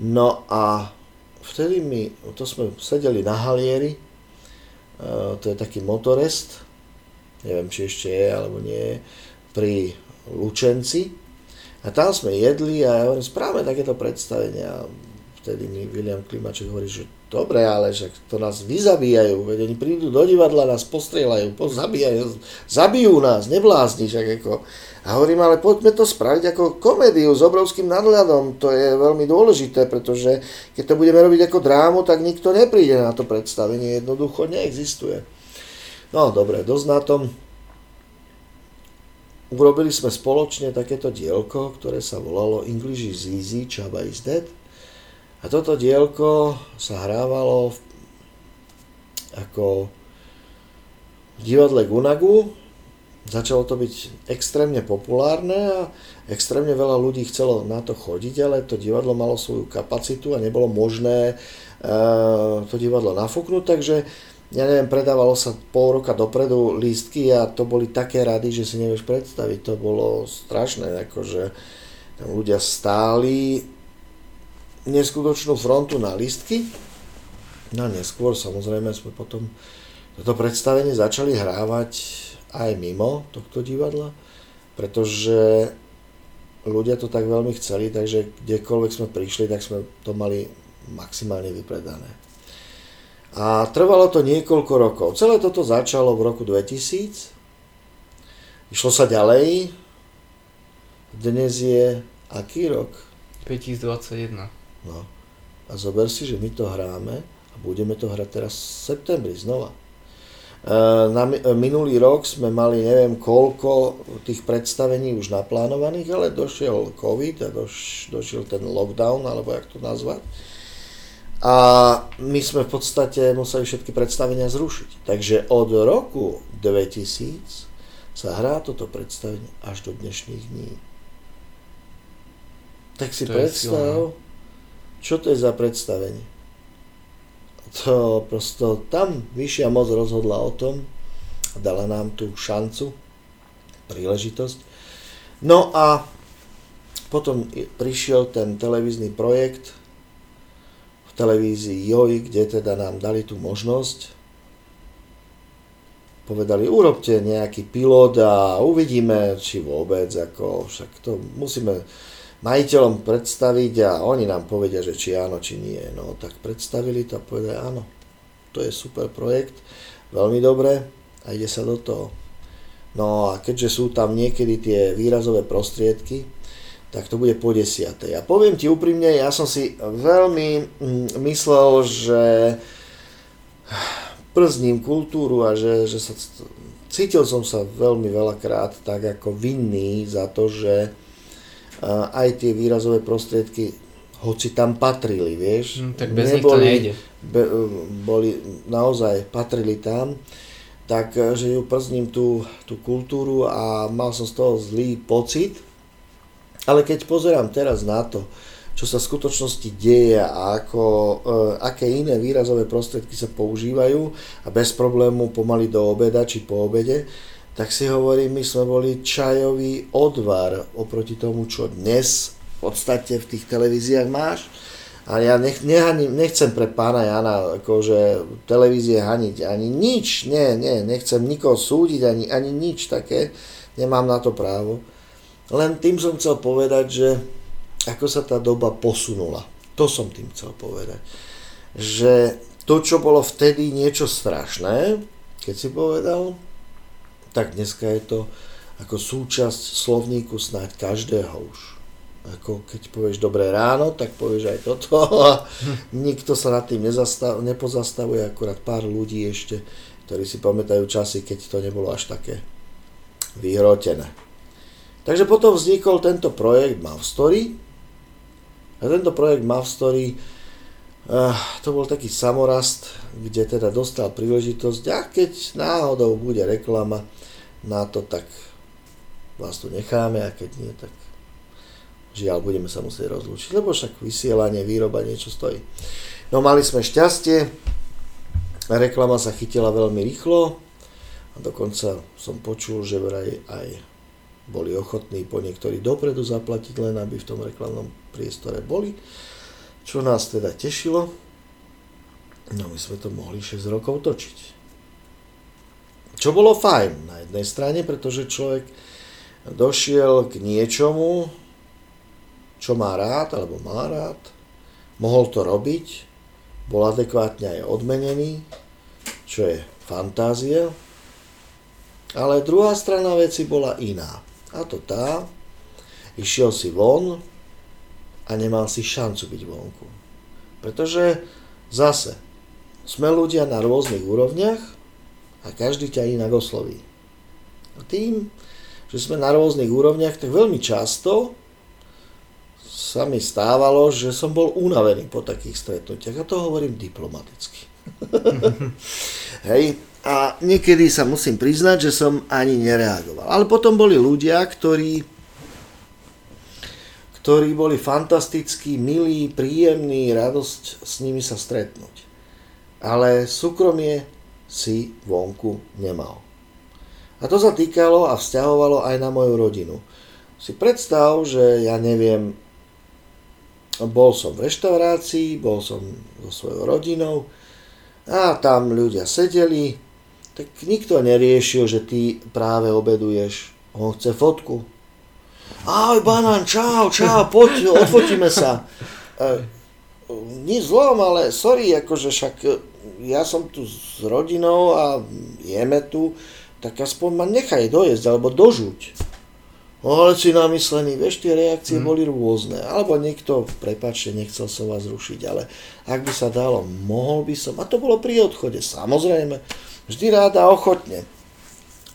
No a vtedy mi, to sme sedeli na halieri, e, to je taký motorest, neviem či ešte je alebo nie, pri Lučenci. A tam sme jedli a ja hovorím, správame takéto predstavenia vtedy mi William Klimaček hovorí, že dobre, ale že to nás vyzabíjajú, veď oni prídu do divadla, nás postrieľajú, zabíjajú, zabijú nás, neblázni, však ako. A hovorím, ale poďme to spraviť ako komédiu s obrovským nadhľadom, to je veľmi dôležité, pretože keď to budeme robiť ako drámu, tak nikto nepríde na to predstavenie, jednoducho neexistuje. No dobre, dosť na tom. Urobili sme spoločne takéto dielko, ktoré sa volalo English is easy, Chaba is dead. A toto dielko sa hrávalo ako v divadle Gunagu. Začalo to byť extrémne populárne a extrémne veľa ľudí chcelo na to chodiť, ale to divadlo malo svoju kapacitu a nebolo možné uh, to divadlo nafúknuť, takže ja neviem, predávalo sa pol roka dopredu lístky a to boli také rady, že si nevieš predstaviť, to bolo strašné, akože tam ľudia stáli, neskutočnú frontu na listky. No a neskôr samozrejme sme potom toto predstavenie začali hrávať aj mimo tohto divadla, pretože ľudia to tak veľmi chceli, takže kdekoľvek sme prišli, tak sme to mali maximálne vypredané. A trvalo to niekoľko rokov. Celé toto začalo v roku 2000. Išlo sa ďalej. Dnes je aký rok? 2021. No. A zober si, že my to hráme a budeme to hrať teraz v septembri znova. E, na e, minulý rok sme mali neviem koľko tých predstavení už naplánovaných, ale došiel COVID a doš, došiel ten lockdown, alebo jak to nazvať. A my sme v podstate museli všetky predstavenia zrušiť. Takže od roku 2000 sa hrá toto predstavenie až do dnešných dní. Tak si to predstav, čo to je za predstavenie? To prosto tam vyššia moc rozhodla o tom, dala nám tú šancu, príležitosť. No a potom prišiel ten televízny projekt v televízii JOJ, kde teda nám dali tú možnosť. Povedali, urobte nejaký pilot a uvidíme, či vôbec, ako však to musíme majiteľom predstaviť a oni nám povedia, že či áno, či nie. No tak predstavili to a povedali áno, to je super projekt, veľmi dobre a ide sa do toho. No a keďže sú tam niekedy tie výrazové prostriedky, tak to bude po desiatej. A poviem ti úprimne, ja som si veľmi mm, myslel, že przním kultúru a že, že sa, cítil som sa veľmi veľakrát tak ako vinný za to, že aj tie výrazové prostriedky, hoci tam patrili, vieš. Mm, tak bez neboli, nich to nejde. Be, boli, naozaj patrili tam, tak e, že ju przním tú, tú kultúru a mal som z toho zlý pocit. Ale keď pozerám teraz na to, čo sa v skutočnosti deje a ako, e, aké iné výrazové prostriedky sa používajú a bez problému pomaly do obeda či po obede, tak si hovorím, my sme boli čajový odvar oproti tomu, čo dnes v podstate v tých televíziách máš. A ja nech, nehaním, nechcem pre pána Jana akože televízie haniť, ani nič, nie, nie, nechcem nikoho súdiť, ani, ani nič také, nemám na to právo. Len tým som chcel povedať, že ako sa tá doba posunula. To som tým chcel povedať. Že to, čo bolo vtedy niečo strašné, keď si povedal, tak dneska je to ako súčasť slovníku snáď každého už. Ako keď povieš dobré ráno, tak povieš aj toto a nikto sa nad tým nezastav, nepozastavuje, akurát pár ľudí ešte, ktorí si pamätajú časy, keď to nebolo až také vyhrotené. Takže potom vznikol tento projekt Mav Story a tento projekt Mav Story uh, to bol taký samorast, kde teda dostal príležitosť a keď náhodou bude reklama, na to, tak vás tu necháme a keď nie, tak žiaľ, budeme sa musieť rozlúčiť, lebo však vysielanie, výroba niečo stojí. No mali sme šťastie, reklama sa chytila veľmi rýchlo a dokonca som počul, že vraj aj boli ochotní po niektorí dopredu zaplatiť, len aby v tom reklamnom priestore boli, čo nás teda tešilo. No my sme to mohli 6 rokov točiť. Čo bolo fajn na jednej strane, pretože človek došiel k niečomu, čo má rád alebo má rád, mohol to robiť, bol adekvátne aj odmenený, čo je fantázia. Ale druhá strana veci bola iná. A to tá, išiel si von a nemal si šancu byť vonku. Pretože zase sme ľudia na rôznych úrovniach a každý ťa inak osloví. A tým, že sme na rôznych úrovniach, tak veľmi často sa mi stávalo, že som bol unavený po takých stretnutiach. A to hovorím diplomaticky. Hej, a niekedy sa musím priznať, že som ani nereagoval. Ale potom boli ľudia, ktorí, ktorí boli fantastickí, milí, príjemní, radosť s nimi sa stretnúť. Ale súkromie si vonku nemal. A to sa týkalo a vzťahovalo aj na moju rodinu. Si predstav, že ja neviem, bol som v reštaurácii, bol som so svojou rodinou a tam ľudia sedeli, tak nikto neriešil, že ty práve obeduješ. On chce fotku. Ahoj, banán, čau, čau, poď, odfotíme sa. E, nič zlom, ale sorry, akože však ja som tu s rodinou a jeme tu, tak aspoň ma nechaj dojesť alebo dožuť. No ale si namyslený, vieš, tie reakcie mm. boli rôzne. Alebo niekto, prepačte, nechcel som vás rušiť, ale ak by sa dalo, mohol by som. A to bolo pri odchode, samozrejme. Vždy rád a ochotne.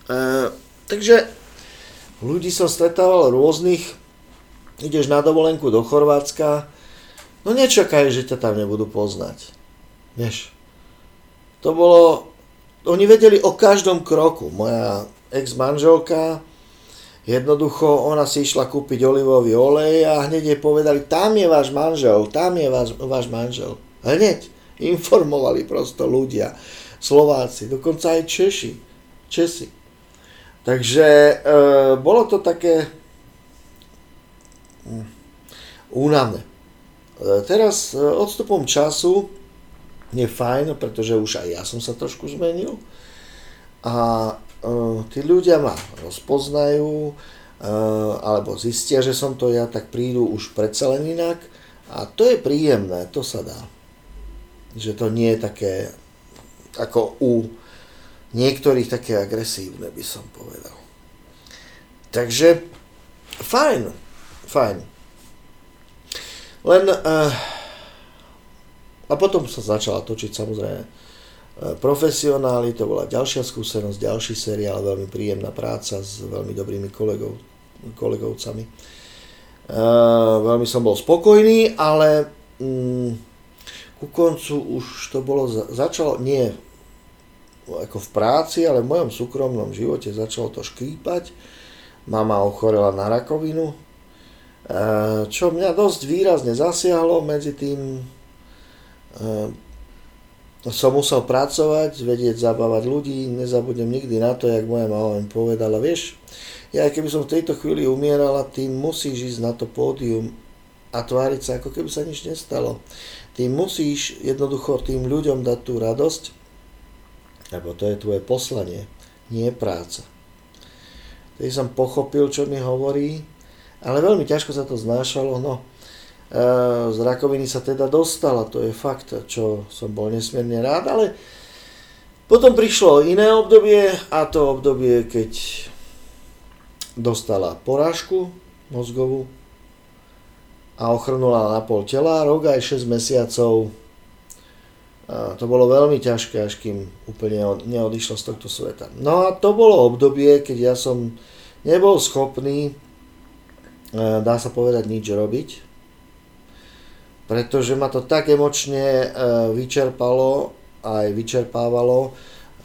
E, takže ľudí som stretával rôznych. Ideš na dovolenku do Chorvátska, no nečakaj, že ťa tam nebudú poznať. Vieš, to bolo, oni vedeli o každom kroku. Moja ex-manželka, jednoducho, ona si išla kúpiť olivový olej a hneď jej povedali, tam je váš manžel, tam je váš, váš manžel. Hneď informovali prosto ľudia, Slováci, dokonca aj Češi, Česi. Takže e, bolo to také hm, únavné. E, teraz e, odstupom času je fajn, pretože už aj ja som sa trošku zmenil. A uh, tí ľudia ma rozpoznajú, alebo zistia, že som to ja, tak prídu už predsa len inak. A to je príjemné, to sa dá. Že to nie je také, ako u niektorých také agresívne, by som povedal. Takže, fajn, fajn. Len uh, a potom sa začala točiť samozrejme e, profesionáli, to bola ďalšia skúsenosť, ďalší seriál, veľmi príjemná práca s veľmi dobrými kolegov, kolegovcami. Uh, veľmi som bol spokojný, ale um, ku koncu už to bolo, začalo, nie ako v práci, ale v mojom súkromnom živote začalo to škrípať. Mama ochorela na rakovinu, čo mňa dosť výrazne zasiahlo medzi tým Ehm, som musel pracovať, vedieť zabávať ľudí, nezabudnem nikdy na to, jak moja mama mi povedala, vieš, ja keby som v tejto chvíli umierala, ty musíš ísť na to pódium a tváriť sa, ako keby sa nič nestalo. Ty musíš jednoducho tým ľuďom dať tú radosť, lebo to je tvoje poslanie, nie práca. Tedy som pochopil, čo mi hovorí, ale veľmi ťažko sa to znášalo, no z rakoviny sa teda dostala, to je fakt, čo som bol nesmierne rád, ale potom prišlo iné obdobie a to obdobie, keď dostala porážku mozgovú a ochrnula na pol tela, rok aj 6 mesiacov. A to bolo veľmi ťažké, až kým úplne neodišla z tohto sveta. No a to bolo obdobie, keď ja som nebol schopný, dá sa povedať, nič robiť pretože ma to tak emočne e, vyčerpalo, aj vyčerpávalo,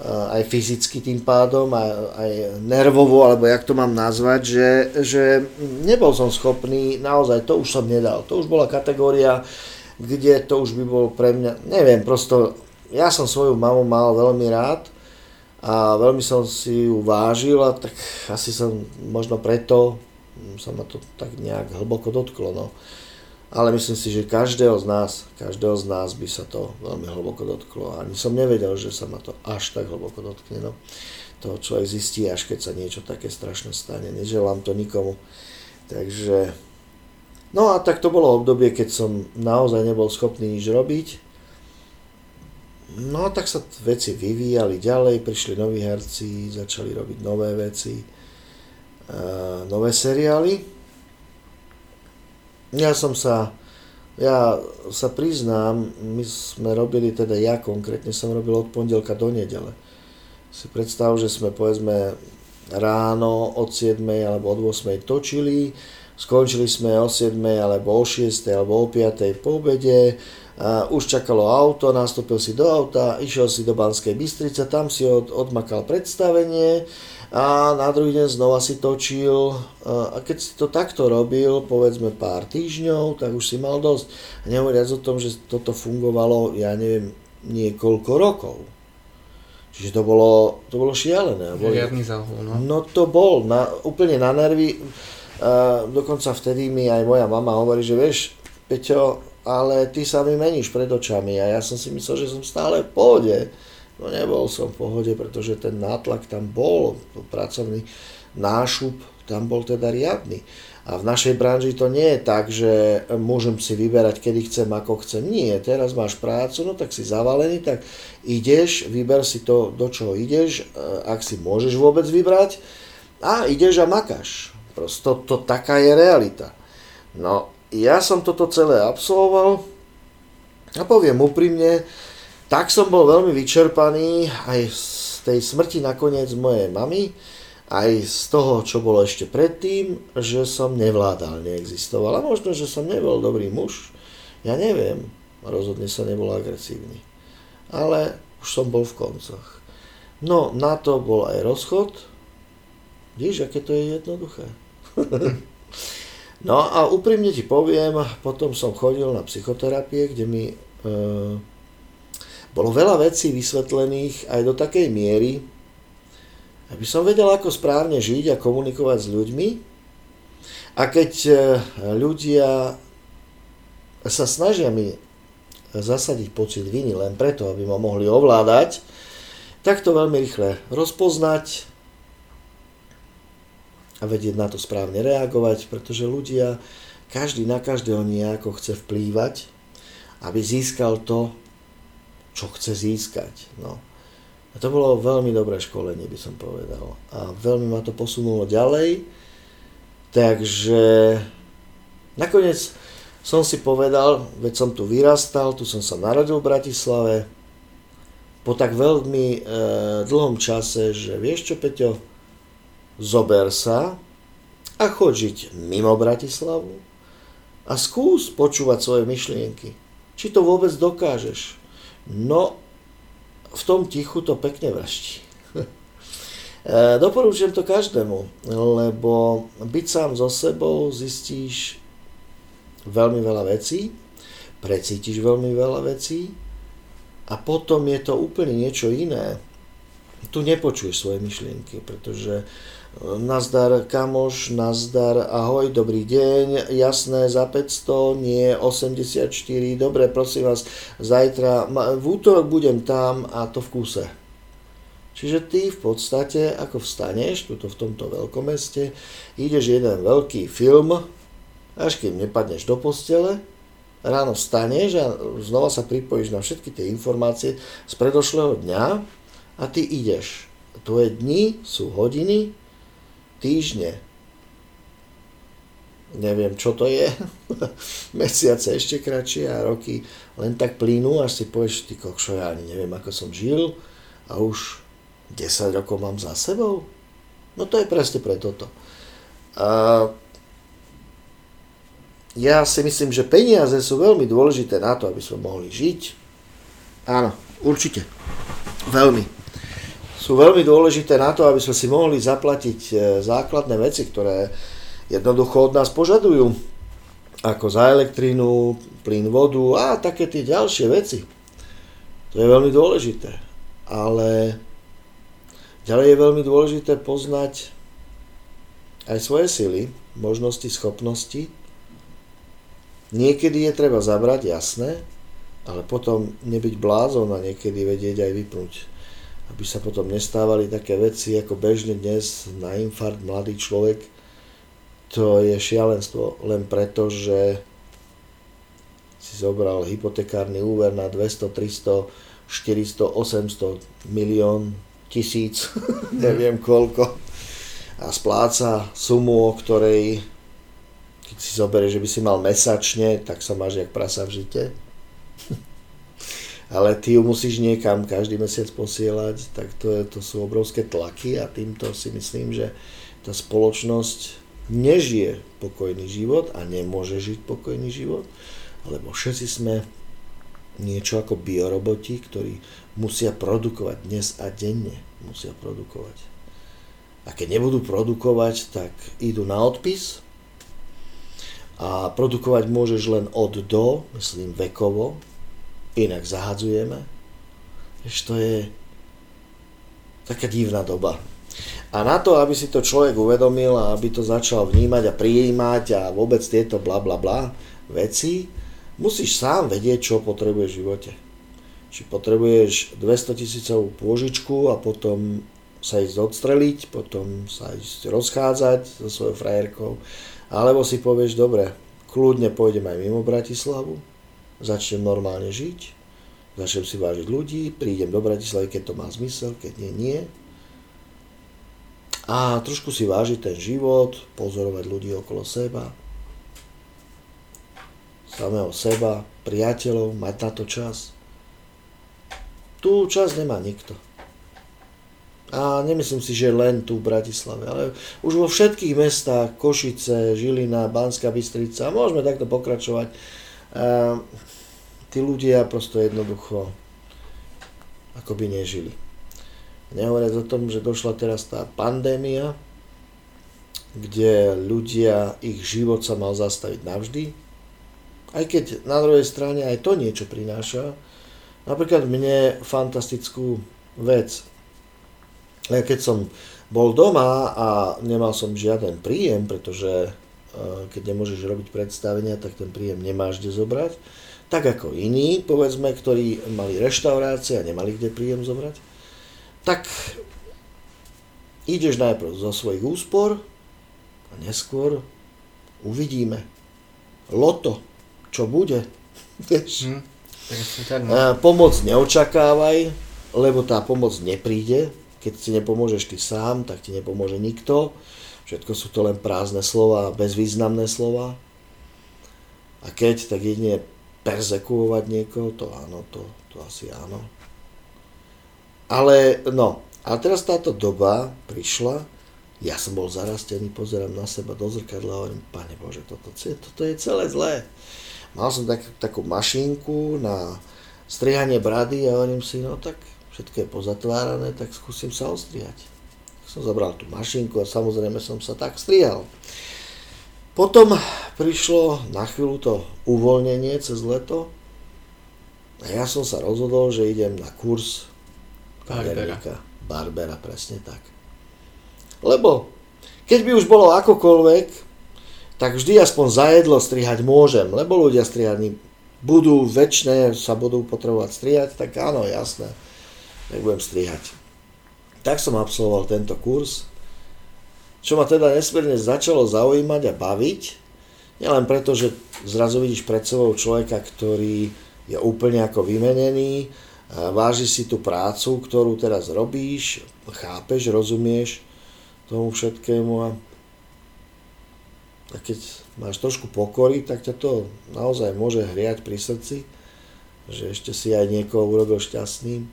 aj fyzicky tým pádom, aj, aj nervovo, alebo jak to mám nazvať, že, že nebol som schopný, naozaj to už som nedal. To už bola kategória, kde to už by bolo pre mňa, neviem, prosto, ja som svoju mamu mal veľmi rád a veľmi som si ju vážil a tak asi som možno preto sa ma to tak nejak hlboko dotklo. No ale myslím si, že každého z nás, každého z nás by sa to veľmi hlboko dotklo. Ani som nevedel, že sa ma to až tak hlboko dotkne. No. To človek zistí, až keď sa niečo také strašné stane. Neželám to nikomu. Takže, no a tak to bolo obdobie, keď som naozaj nebol schopný nič robiť. No a tak sa veci vyvíjali ďalej, prišli noví herci, začali robiť nové veci, nové seriály ja som sa, ja sa priznám, my sme robili, teda ja konkrétne som robil od pondelka do nedele. Si predstav, že sme povedzme ráno od 7 alebo od 8 točili, skončili sme o 7 alebo o 6 alebo o 5 po obede, a už čakalo auto, nastúpil si do auta, išiel si do Banskej Bystrice, tam si od, odmakal predstavenie, a na druhý deň znova si točil a keď si to takto robil, povedzme pár týždňov, tak už si mal dosť. A nehovoriac o tom, že toto fungovalo, ja neviem, niekoľko rokov. Čiže to bolo, to bolo šialené. Riadný záhul, no. No to bol, na, úplne na nervy. A dokonca vtedy mi aj moja mama hovorí, že vieš, Peťo, ale ty sa mi meníš pred očami a ja som si myslel, že som stále v pohode. No nebol som v pohode, pretože ten nátlak tam bol, pracovný nášup tam bol teda riadny. A v našej branži to nie je tak, že môžem si vyberať, kedy chcem, ako chcem. Nie, teraz máš prácu, no tak si zavalený, tak ideš, vyber si to, do čoho ideš, eh, ak si môžeš vôbec vybrať a ideš a makáš. Prosto to, taká je realita. No, ja som toto celé absolvoval a poviem úprimne, tak som bol veľmi vyčerpaný aj z tej smrti nakoniec mojej mamy, aj z toho, čo bolo ešte predtým, že som nevládal, neexistoval. A možno, že som nebol dobrý muž, ja neviem, rozhodne sa nebol agresívny. Ale už som bol v koncoch. No, na to bol aj rozchod. Vidíš, aké to je jednoduché. no a úprimne ti poviem, potom som chodil na psychoterapie, kde mi e, bolo veľa vecí vysvetlených aj do takej miery, aby som vedel, ako správne žiť a komunikovať s ľuďmi. A keď e, ľudia sa snažia mi zasadiť pocit viny len preto, aby ma mohli ovládať, tak to veľmi rýchle rozpoznať a vedieť na to správne reagovať, pretože ľudia, každý na každého nejako chce vplývať, aby získal to, čo chce získať. No. A to bolo veľmi dobré školenie, by som povedal. A veľmi ma to posunulo ďalej. Takže nakoniec som si povedal, veď som tu vyrastal, tu som sa narodil v Bratislave, po tak veľmi e, dlhom čase, že vieš čo, Peťo, zober sa a choď žiť mimo Bratislavu a skús počúvať svoje myšlienky. Či to vôbec dokážeš. No, v tom tichu to pekne vraští. E, doporúčam to každému, lebo byť sám so sebou zistíš veľmi veľa vecí, precítiš veľmi veľa vecí a potom je to úplne niečo iné. Tu nepočuješ svoje myšlienky, pretože Nazdar kamoš, nazdar, ahoj, dobrý deň, jasné, za 500, nie 84, dobre, prosím vás, zajtra, v útorok budem tam a to v kúse. Čiže ty v podstate, ako vstaneš, tuto v tomto veľkom meste, ideš jeden veľký film, až kým nepadneš do postele, ráno vstaneš a znova sa pripojíš na všetky tie informácie z predošlého dňa a ty ideš. Tvoje dni sú hodiny, týždne. Neviem, čo to je. Mesiace ešte kratšie a roky len tak plínu, až si povieš, ty kokšo, ja ani neviem, ako som žil a už 10 rokov mám za sebou. No to je presne pre toto. A ja si myslím, že peniaze sú veľmi dôležité na to, aby sme mohli žiť. Áno, určite. Veľmi. Sú veľmi dôležité na to, aby sme si mohli zaplatiť e, základné veci, ktoré jednoducho od nás požadujú, ako za elektrínu, plyn, vodu a také tie ďalšie veci. To je veľmi dôležité. Ale ďalej je veľmi dôležité poznať aj svoje sily, možnosti, schopnosti. Niekedy je treba zabrať, jasné, ale potom nebyť blázon a niekedy vedieť aj vypnúť. Aby sa potom nestávali také veci, ako bežne dnes na infarkt mladý človek, to je šialenstvo len preto, že si zobral hypotekárny úver na 200, 300, 400, 800 milión, tisíc, neviem koľko a spláca sumu, o ktorej keď si zoberie, že by si mal mesačne, tak sa máš jak prasa v žite. Ale ty ju musíš niekam každý mesiac posielať, tak to, je, to sú obrovské tlaky a týmto si myslím, že tá spoločnosť nežije pokojný život a nemôže žiť pokojný život, lebo všetci sme niečo ako bioroboti, ktorí musia produkovať dnes a denne. Musia produkovať. A keď nebudú produkovať, tak idú na odpis. A produkovať môžeš len od do, myslím vekovo, inak zahadzujeme. Ež to je taká divná doba. A na to, aby si to človek uvedomil a aby to začal vnímať a prijímať a vôbec tieto bla bla bla veci, musíš sám vedieť, čo potrebuješ v živote. Či potrebuješ 200 tisícovú pôžičku a potom sa ísť odstreliť, potom sa ísť rozchádzať so svojou frajerkou, alebo si povieš, dobre, kľudne pôjdem aj mimo Bratislavu, začnem normálne žiť, začnem si vážiť ľudí, prídem do Bratislavy, keď to má zmysel, keď nie, nie. A trošku si vážiť ten život, pozorovať ľudí okolo seba, samého seba, priateľov, mať na to čas. Tu čas nemá nikto. A nemyslím si, že len tu v Bratislave, ale už vo všetkých mestách, Košice, Žilina, Banská Bystrica, môžeme takto pokračovať. A tí ľudia prosto jednoducho akoby nežili. Nehovoriac o tom, že došla teraz tá pandémia, kde ľudia, ich život sa mal zastaviť navždy, aj keď na druhej strane aj to niečo prináša. Napríklad mne fantastickú vec keď som bol doma a nemal som žiaden príjem, pretože keď nemôžeš robiť predstavenia, tak ten príjem nemáš kde zobrať. Tak ako iní, povedzme, ktorí mali reštaurácie a nemali kde príjem zobrať, tak ideš najprv zo svojich úspor a neskôr uvidíme. Loto, čo bude. Vieš? Hmm, no. Pomoc neočakávaj, lebo tá pomoc nepríde, keď si nepomôžeš ty sám, tak ti nepomôže nikto. Všetko sú to len prázdne slova, bezvýznamné slova. A keď, tak jedine persekuovať niekoho, to áno, to, to asi áno. Ale no, a teraz táto doba prišla, ja som bol zarastený, pozerám na seba do zrkadla a hovorím, pane Bože, toto, toto je celé zlé. Mal som tak, takú mašinku na strihanie brady a hovorím si, no tak všetko je pozatvárané, tak skúsim sa ostriať. Som zobral tú mašinku a samozrejme som sa tak strihal. Potom prišlo na chvíľu to uvoľnenie cez leto a ja som sa rozhodol, že idem na kurz Barbera. Barbera, presne tak. Lebo keď by už bolo akokoľvek, tak vždy aspoň zajedlo strihať môžem, lebo ľudia strihať budú väčšie, sa budú potrebovať strihať, tak áno, jasné nebudem strihať. Tak som absolvoval tento kurz, čo ma teda nesmierne začalo zaujímať a baviť, nielen preto, že zrazu vidíš pred sebou človeka, ktorý je úplne ako vymenený, váži si tú prácu, ktorú teraz robíš, chápeš, rozumieš tomu všetkému a, a keď máš trošku pokory, tak ťa to naozaj môže hriať pri srdci, že ešte si aj niekoho urobil šťastným.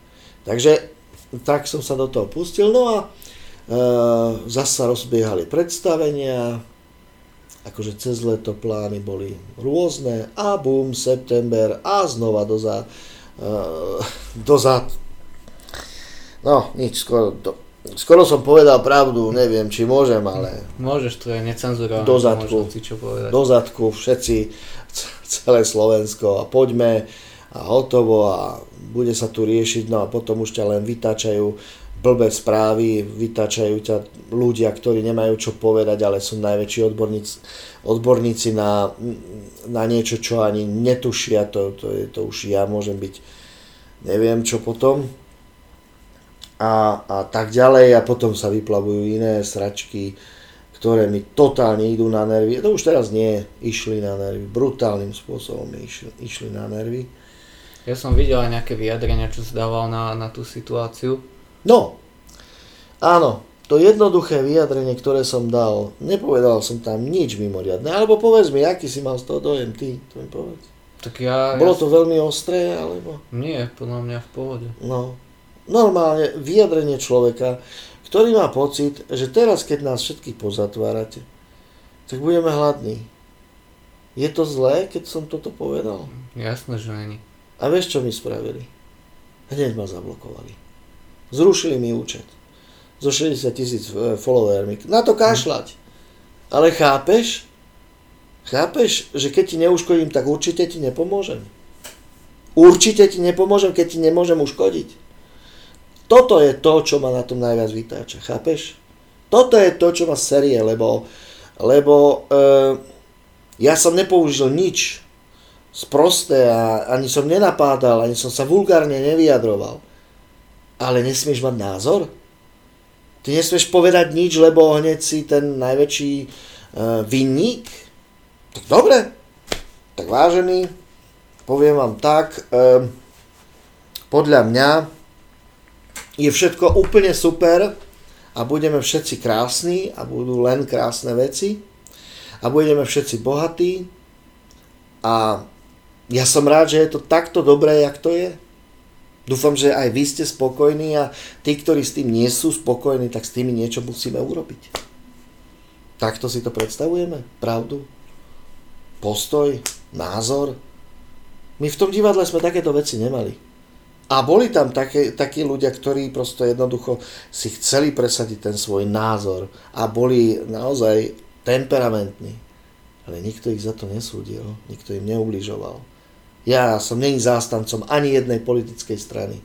Takže tak som sa do toho pustil. No a e, zase sa rozbiehali predstavenia, akože cez leto plány boli rôzne a bum, september a znova dozad, e, dozad. No, nič, skoro, to, skoro som povedal pravdu, neviem, či môžem, ale... Môžeš, to je necenzurované. Do zadku, do zadku, všetci, celé Slovensko a poďme a hotovo a bude sa tu riešiť, no a potom už ťa len vytáčajú blbé správy, vytáčajú ťa ľudia, ktorí nemajú čo povedať, ale sú najväčší odborníci, odborníci na, na niečo, čo ani netušia, to, to, je, to už ja môžem byť, neviem čo potom. A, a tak ďalej a potom sa vyplavujú iné sračky, ktoré mi totálne idú na nervy. To už teraz nie, išli na nervy, brutálnym spôsobom išli, išli na nervy. Ja som videl aj nejaké vyjadrenia, čo zdával na, na tú situáciu No, áno, to jednoduché vyjadrenie, ktoré som dal, nepovedal som tam nič mimoriadne. Alebo povedz mi, aký si mal z toho dojem ty, to mi povedz. Tak ja, Bolo ja... to veľmi ostré, alebo? Nie, podľa mňa v pohode. No, normálne vyjadrenie človeka, ktorý má pocit, že teraz, keď nás všetkých pozatvárate, tak budeme hladní. Je to zlé, keď som toto povedal? Jasné, že není. A vieš, čo mi spravili? Hneď ma zablokovali. Zrušili mi účet. So 60 tisíc e, followermi. Na to kašľať. Ale chápeš? Chápeš, že keď ti neuškodím, tak určite ti nepomôžem. Určite ti nepomôžem, keď ti nemôžem uškodiť. Toto je to, čo ma na tom najviac vytáča. Chápeš? Toto je to, čo ma serie, lebo, lebo e, ja som nepoužil nič sprosté a ani som nenapádal, ani som sa vulgárne nevyjadroval ale nesmieš mať názor? Ty nesmieš povedať nič, lebo hneď si ten najväčší uh, vinník? Tak dobre, tak vážený, poviem vám tak, uh, podľa mňa je všetko úplne super a budeme všetci krásni a budú len krásne veci a budeme všetci bohatí a ja som rád, že je to takto dobré, jak to je. Dúfam, že aj vy ste spokojní a tí, ktorí s tým nie sú spokojní, tak s tými niečo musíme urobiť. Takto si to predstavujeme? Pravdu? Postoj? Názor? My v tom divadle sme takéto veci nemali. A boli tam také, takí ľudia, ktorí prosto jednoducho si chceli presadiť ten svoj názor a boli naozaj temperamentní. Ale nikto ich za to nesúdil, nikto im neubližoval. Ja som není zástancom ani jednej politickej strany.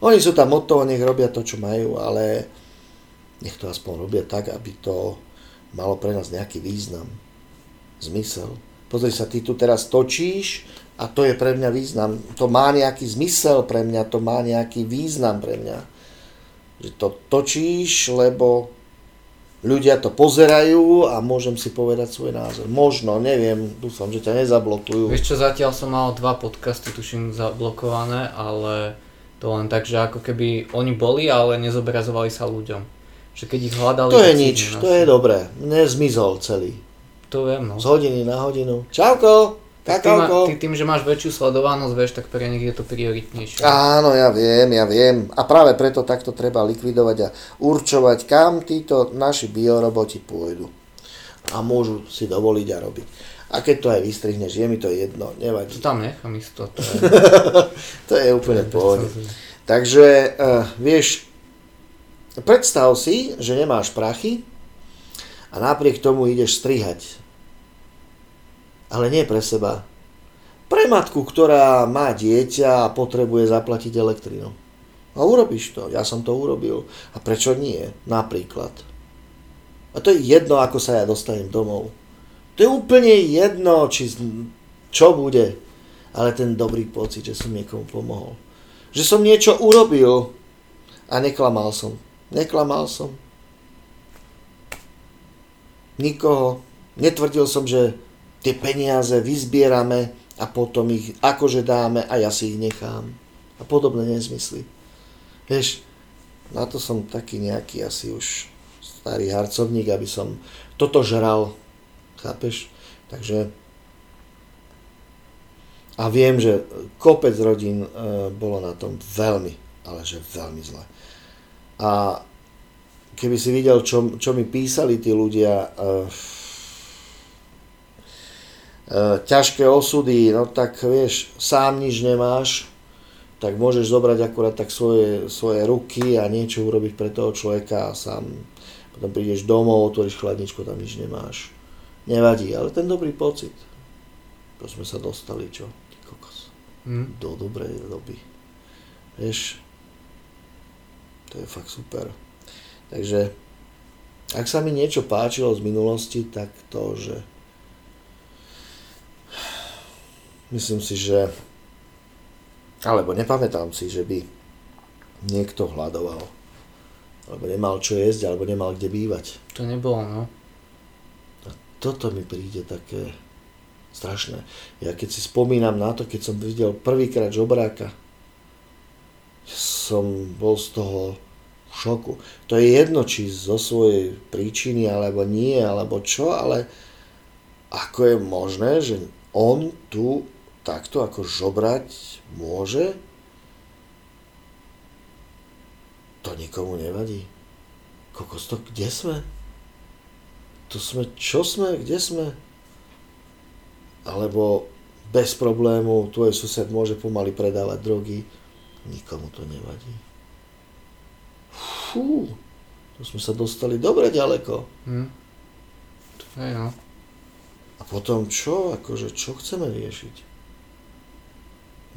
Oni sú tam od toho, nech robia to, čo majú, ale nech to aspoň robia tak, aby to malo pre nás nejaký význam, zmysel. Pozri sa, ty tu teraz točíš a to je pre mňa význam. To má nejaký zmysel pre mňa, to má nejaký význam pre mňa. Že to točíš, lebo ľudia to pozerajú a môžem si povedať svoj názor. Možno, neviem, dúfam, že ťa nezablokujú. Vieš čo, zatiaľ som mal dva podcasty, tuším, zablokované, ale to len tak, že ako keby oni boli, ale nezobrazovali sa ľuďom. Že keď ich hľadali... To je nič, to je dobré. Nezmizol celý. To viem, no. Z hodiny na hodinu. Čauko! Tak ty, ma, ty tým, že máš väčšiu sledovanosť, vieš, tak pre nich je to prioritnejšie. Áno, ja viem, ja viem. A práve preto takto treba likvidovať a určovať, kam títo naši bioroboti pôjdu. A môžu si dovoliť a robiť. A keď to aj vystrihneš, je mi to jedno, nevadí. To tam nechám isto. To je, to je úplne pohode. Takže, uh, vieš, predstav si, že nemáš prachy a napriek tomu ideš strihať ale nie pre seba. Pre matku, ktorá má dieťa a potrebuje zaplatiť elektrinu. A urobíš to. Ja som to urobil. A prečo nie? Napríklad. A to je jedno, ako sa ja dostanem domov. To je úplne jedno, či, čo bude. Ale ten dobrý pocit, že som niekomu pomohol. Že som niečo urobil a neklamal som. Neklamal som. Nikoho. Netvrdil som, že tie peniaze vyzbierame a potom ich akože dáme a ja si ich nechám. A podobné nezmysly. Vieš, na to som taký nejaký asi už starý harcovník, aby som toto žral. Chápeš? Takže a viem, že kopec rodín e, bolo na tom veľmi, ale že veľmi zle. A keby si videl, čo, čo mi písali tí ľudia, uh, ťažké osudy, no tak vieš, sám nič nemáš, tak môžeš zobrať akurát tak svoje, svoje ruky a niečo urobiť pre toho človeka a sám potom prídeš domov, otvoríš chladničku, tam nič nemáš. Nevadí, ale ten dobrý pocit. To sme sa dostali, čo? Kokos. Mm. Do dobrej doby. Vieš, to je fakt super. Takže, ak sa mi niečo páčilo z minulosti, tak to, že myslím si, že alebo nepamätám si, že by niekto hľadoval. Alebo nemal čo jesť, alebo nemal kde bývať. To nebolo, no. A toto mi príde také strašné. Ja keď si spomínam na to, keď som videl prvýkrát žobráka, som bol z toho v šoku. To je jedno, či zo svojej príčiny, alebo nie, alebo čo, ale ako je možné, že on tu takto ako žobrať môže, to nikomu nevadí. Kokos to, kde sme? To sme, čo sme, kde sme? Alebo bez problémov tvoj sused môže pomaly predávať drogy. Nikomu to nevadí. Fú, to sme sa dostali dobre ďaleko. Hm. Hej, no. A potom čo? Akože, čo chceme riešiť?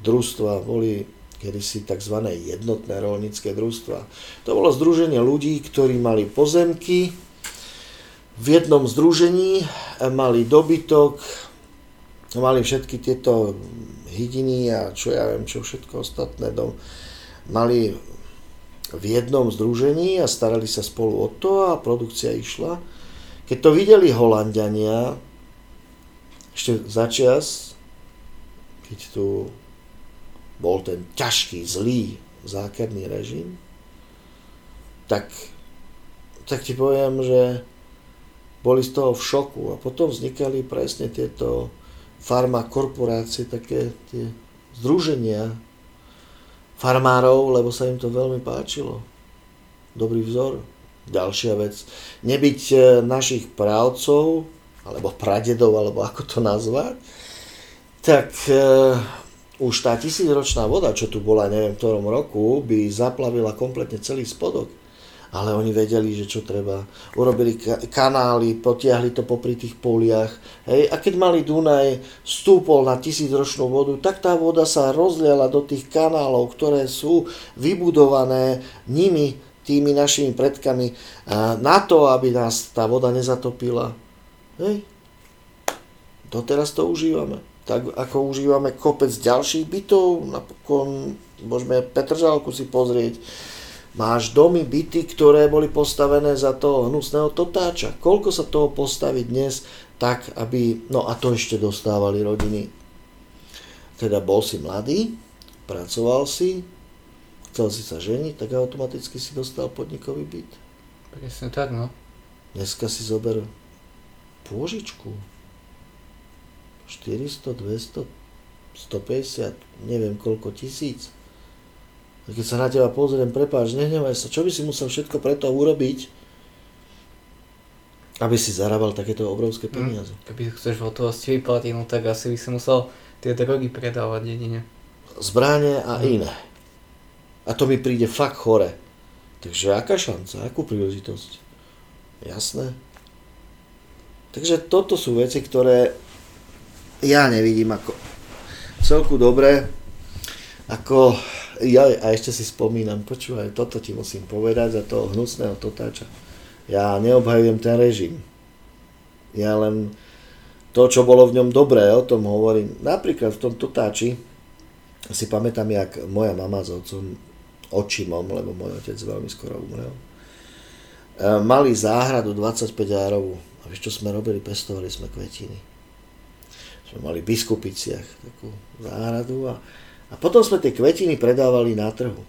Družstva boli kedysi tzv. jednotné rolnícke družstva. To bolo združenie ľudí, ktorí mali pozemky, v jednom združení mali dobytok, mali všetky tieto hydiny a čo ja viem, čo všetko ostatné dom, mali v jednom združení a starali sa spolu o to a produkcia išla. Keď to videli Holandiania, ešte začas, keď tu bol ten ťažký, zlý zákerný režim, tak, tak ti poviem, že boli z toho v šoku a potom vznikali presne tieto farmakorporácie, také tie združenia farmárov, lebo sa im to veľmi páčilo. Dobrý vzor. Ďalšia vec. Nebyť e, našich právcov, alebo pradedov, alebo ako to nazvať, tak e, už tá tisícročná voda, čo tu bola, neviem v ktorom roku, by zaplavila kompletne celý spodok. Ale oni vedeli, že čo treba. Urobili kanály, potiahli to popri tých poliach. Hej. A keď mali Dunaj stúpol na tisícročnú vodu, tak tá voda sa rozliala do tých kanálov, ktoré sú vybudované nimi, tými našimi predkami, na to, aby nás tá voda nezatopila. Hej. Doteraz to užívame tak ako užívame kopec ďalších bytov, napokon môžeme Petržalku si pozrieť, máš domy, byty, ktoré boli postavené za toho hnusného totáča. Koľko sa toho postaví dnes tak, aby, no a to ešte dostávali rodiny. Teda bol si mladý, pracoval si, chcel si sa ženiť, tak automaticky si dostal podnikový byt. Presne tak, no. Dneska si zober pôžičku, 400, 200, 150, neviem koľko tisíc. A keď sa na teba pozriem, prepáč, nehnevaj sa, čo by si musel všetko preto urobiť, aby si zarábal takéto obrovské hm, peniaze. Mm, keby chceš v hotovosti vyplatiť, no tak asi by si musel tie drogy predávať jedine. Zbráne a mm. iné. A to mi príde fakt chore. Takže aká šanca, akú príležitosť? Jasné. Takže toto sú veci, ktoré ja nevidím ako celku dobre, ako ja a ešte si spomínam, počúvaj, toto ti musím povedať za toho hnusného totáča. Ja neobhajujem ten režim. Ja len to, čo bolo v ňom dobré, o tom hovorím. Napríklad v tom totáči si pamätám, jak moja mama s otcom, očimom, lebo môj otec veľmi skoro umrel, e, mali záhradu 25 árovú. A vieš, čo sme robili? Pestovali sme kvetiny sme mali v Biskupiciach takú záhradu a, a potom sme tie kvetiny predávali na trhu.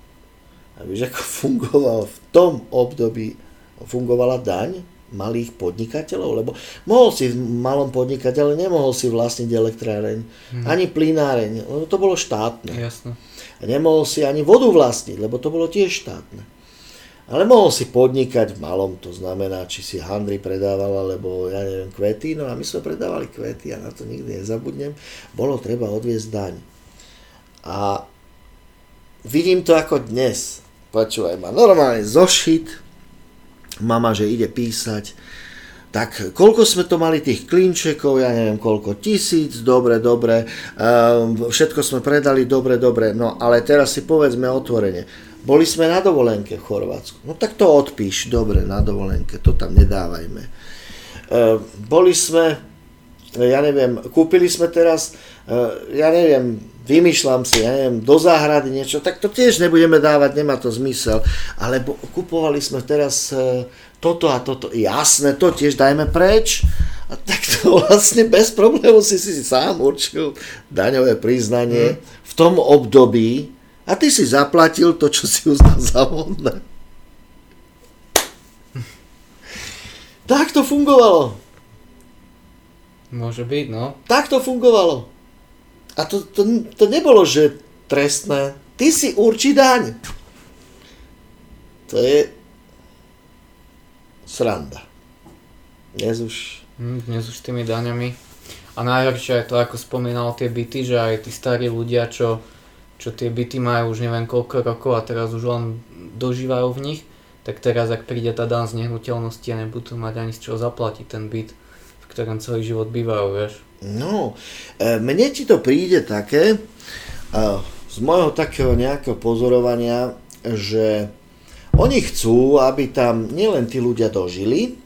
A vieš, ako fungoval v tom období, fungovala daň malých podnikateľov, lebo mohol si v malom podnikateľe, nemohol si vlastniť elektráreň, hmm. ani plynáreň, lebo to bolo štátne. Jasne. A nemohol si ani vodu vlastniť, lebo to bolo tiež štátne. Ale mohol si podnikať v malom, to znamená, či si handry predával, alebo ja neviem, kvety, no a my sme predávali kvety a na to nikdy nezabudnem, bolo treba odviesť daň. A vidím to ako dnes. Počúvaj ma, normálne zošit, mama, že ide písať, tak koľko sme to mali tých klinčekov, ja neviem koľko, tisíc, dobre, dobre, um, všetko sme predali, dobre, dobre, no ale teraz si povedzme otvorene, boli sme na dovolenke v Chorvátsku, no tak to odpíš, dobre, na dovolenke, to tam nedávajme. Um, boli sme, ja neviem, kúpili sme teraz, uh, ja neviem, vymýšľam si, ja neviem, do záhrady niečo, tak to tiež nebudeme dávať, nemá to zmysel. Alebo kupovali sme teraz uh, toto a toto, jasné, to tiež dajme preč. A tak to vlastne bez problémov si si sám určil daňové priznanie mm. v tom období a ty si zaplatil to, čo si uznal za vhodné. Tak to fungovalo. Môže byť, no. Tak to fungovalo. A to, to, to nebolo, že trestné. Ty si určí daň. To je sranda. Dnes už... Mm, dnes už s tými daňami. A najhoršie je to, ako spomínal tie byty, že aj tí starí ľudia, čo, čo tie byty majú už neviem koľko rokov a teraz už len dožívajú v nich, tak teraz, ak príde tá dan z nehnuteľnosti a nebudú mať ani z čoho zaplatiť ten byt, v ktorom celý život bývajú, vieš. No, e, mne ti to príde také, z môjho takého nejakého pozorovania, že oni chcú, aby tam nielen tí ľudia dožili, E,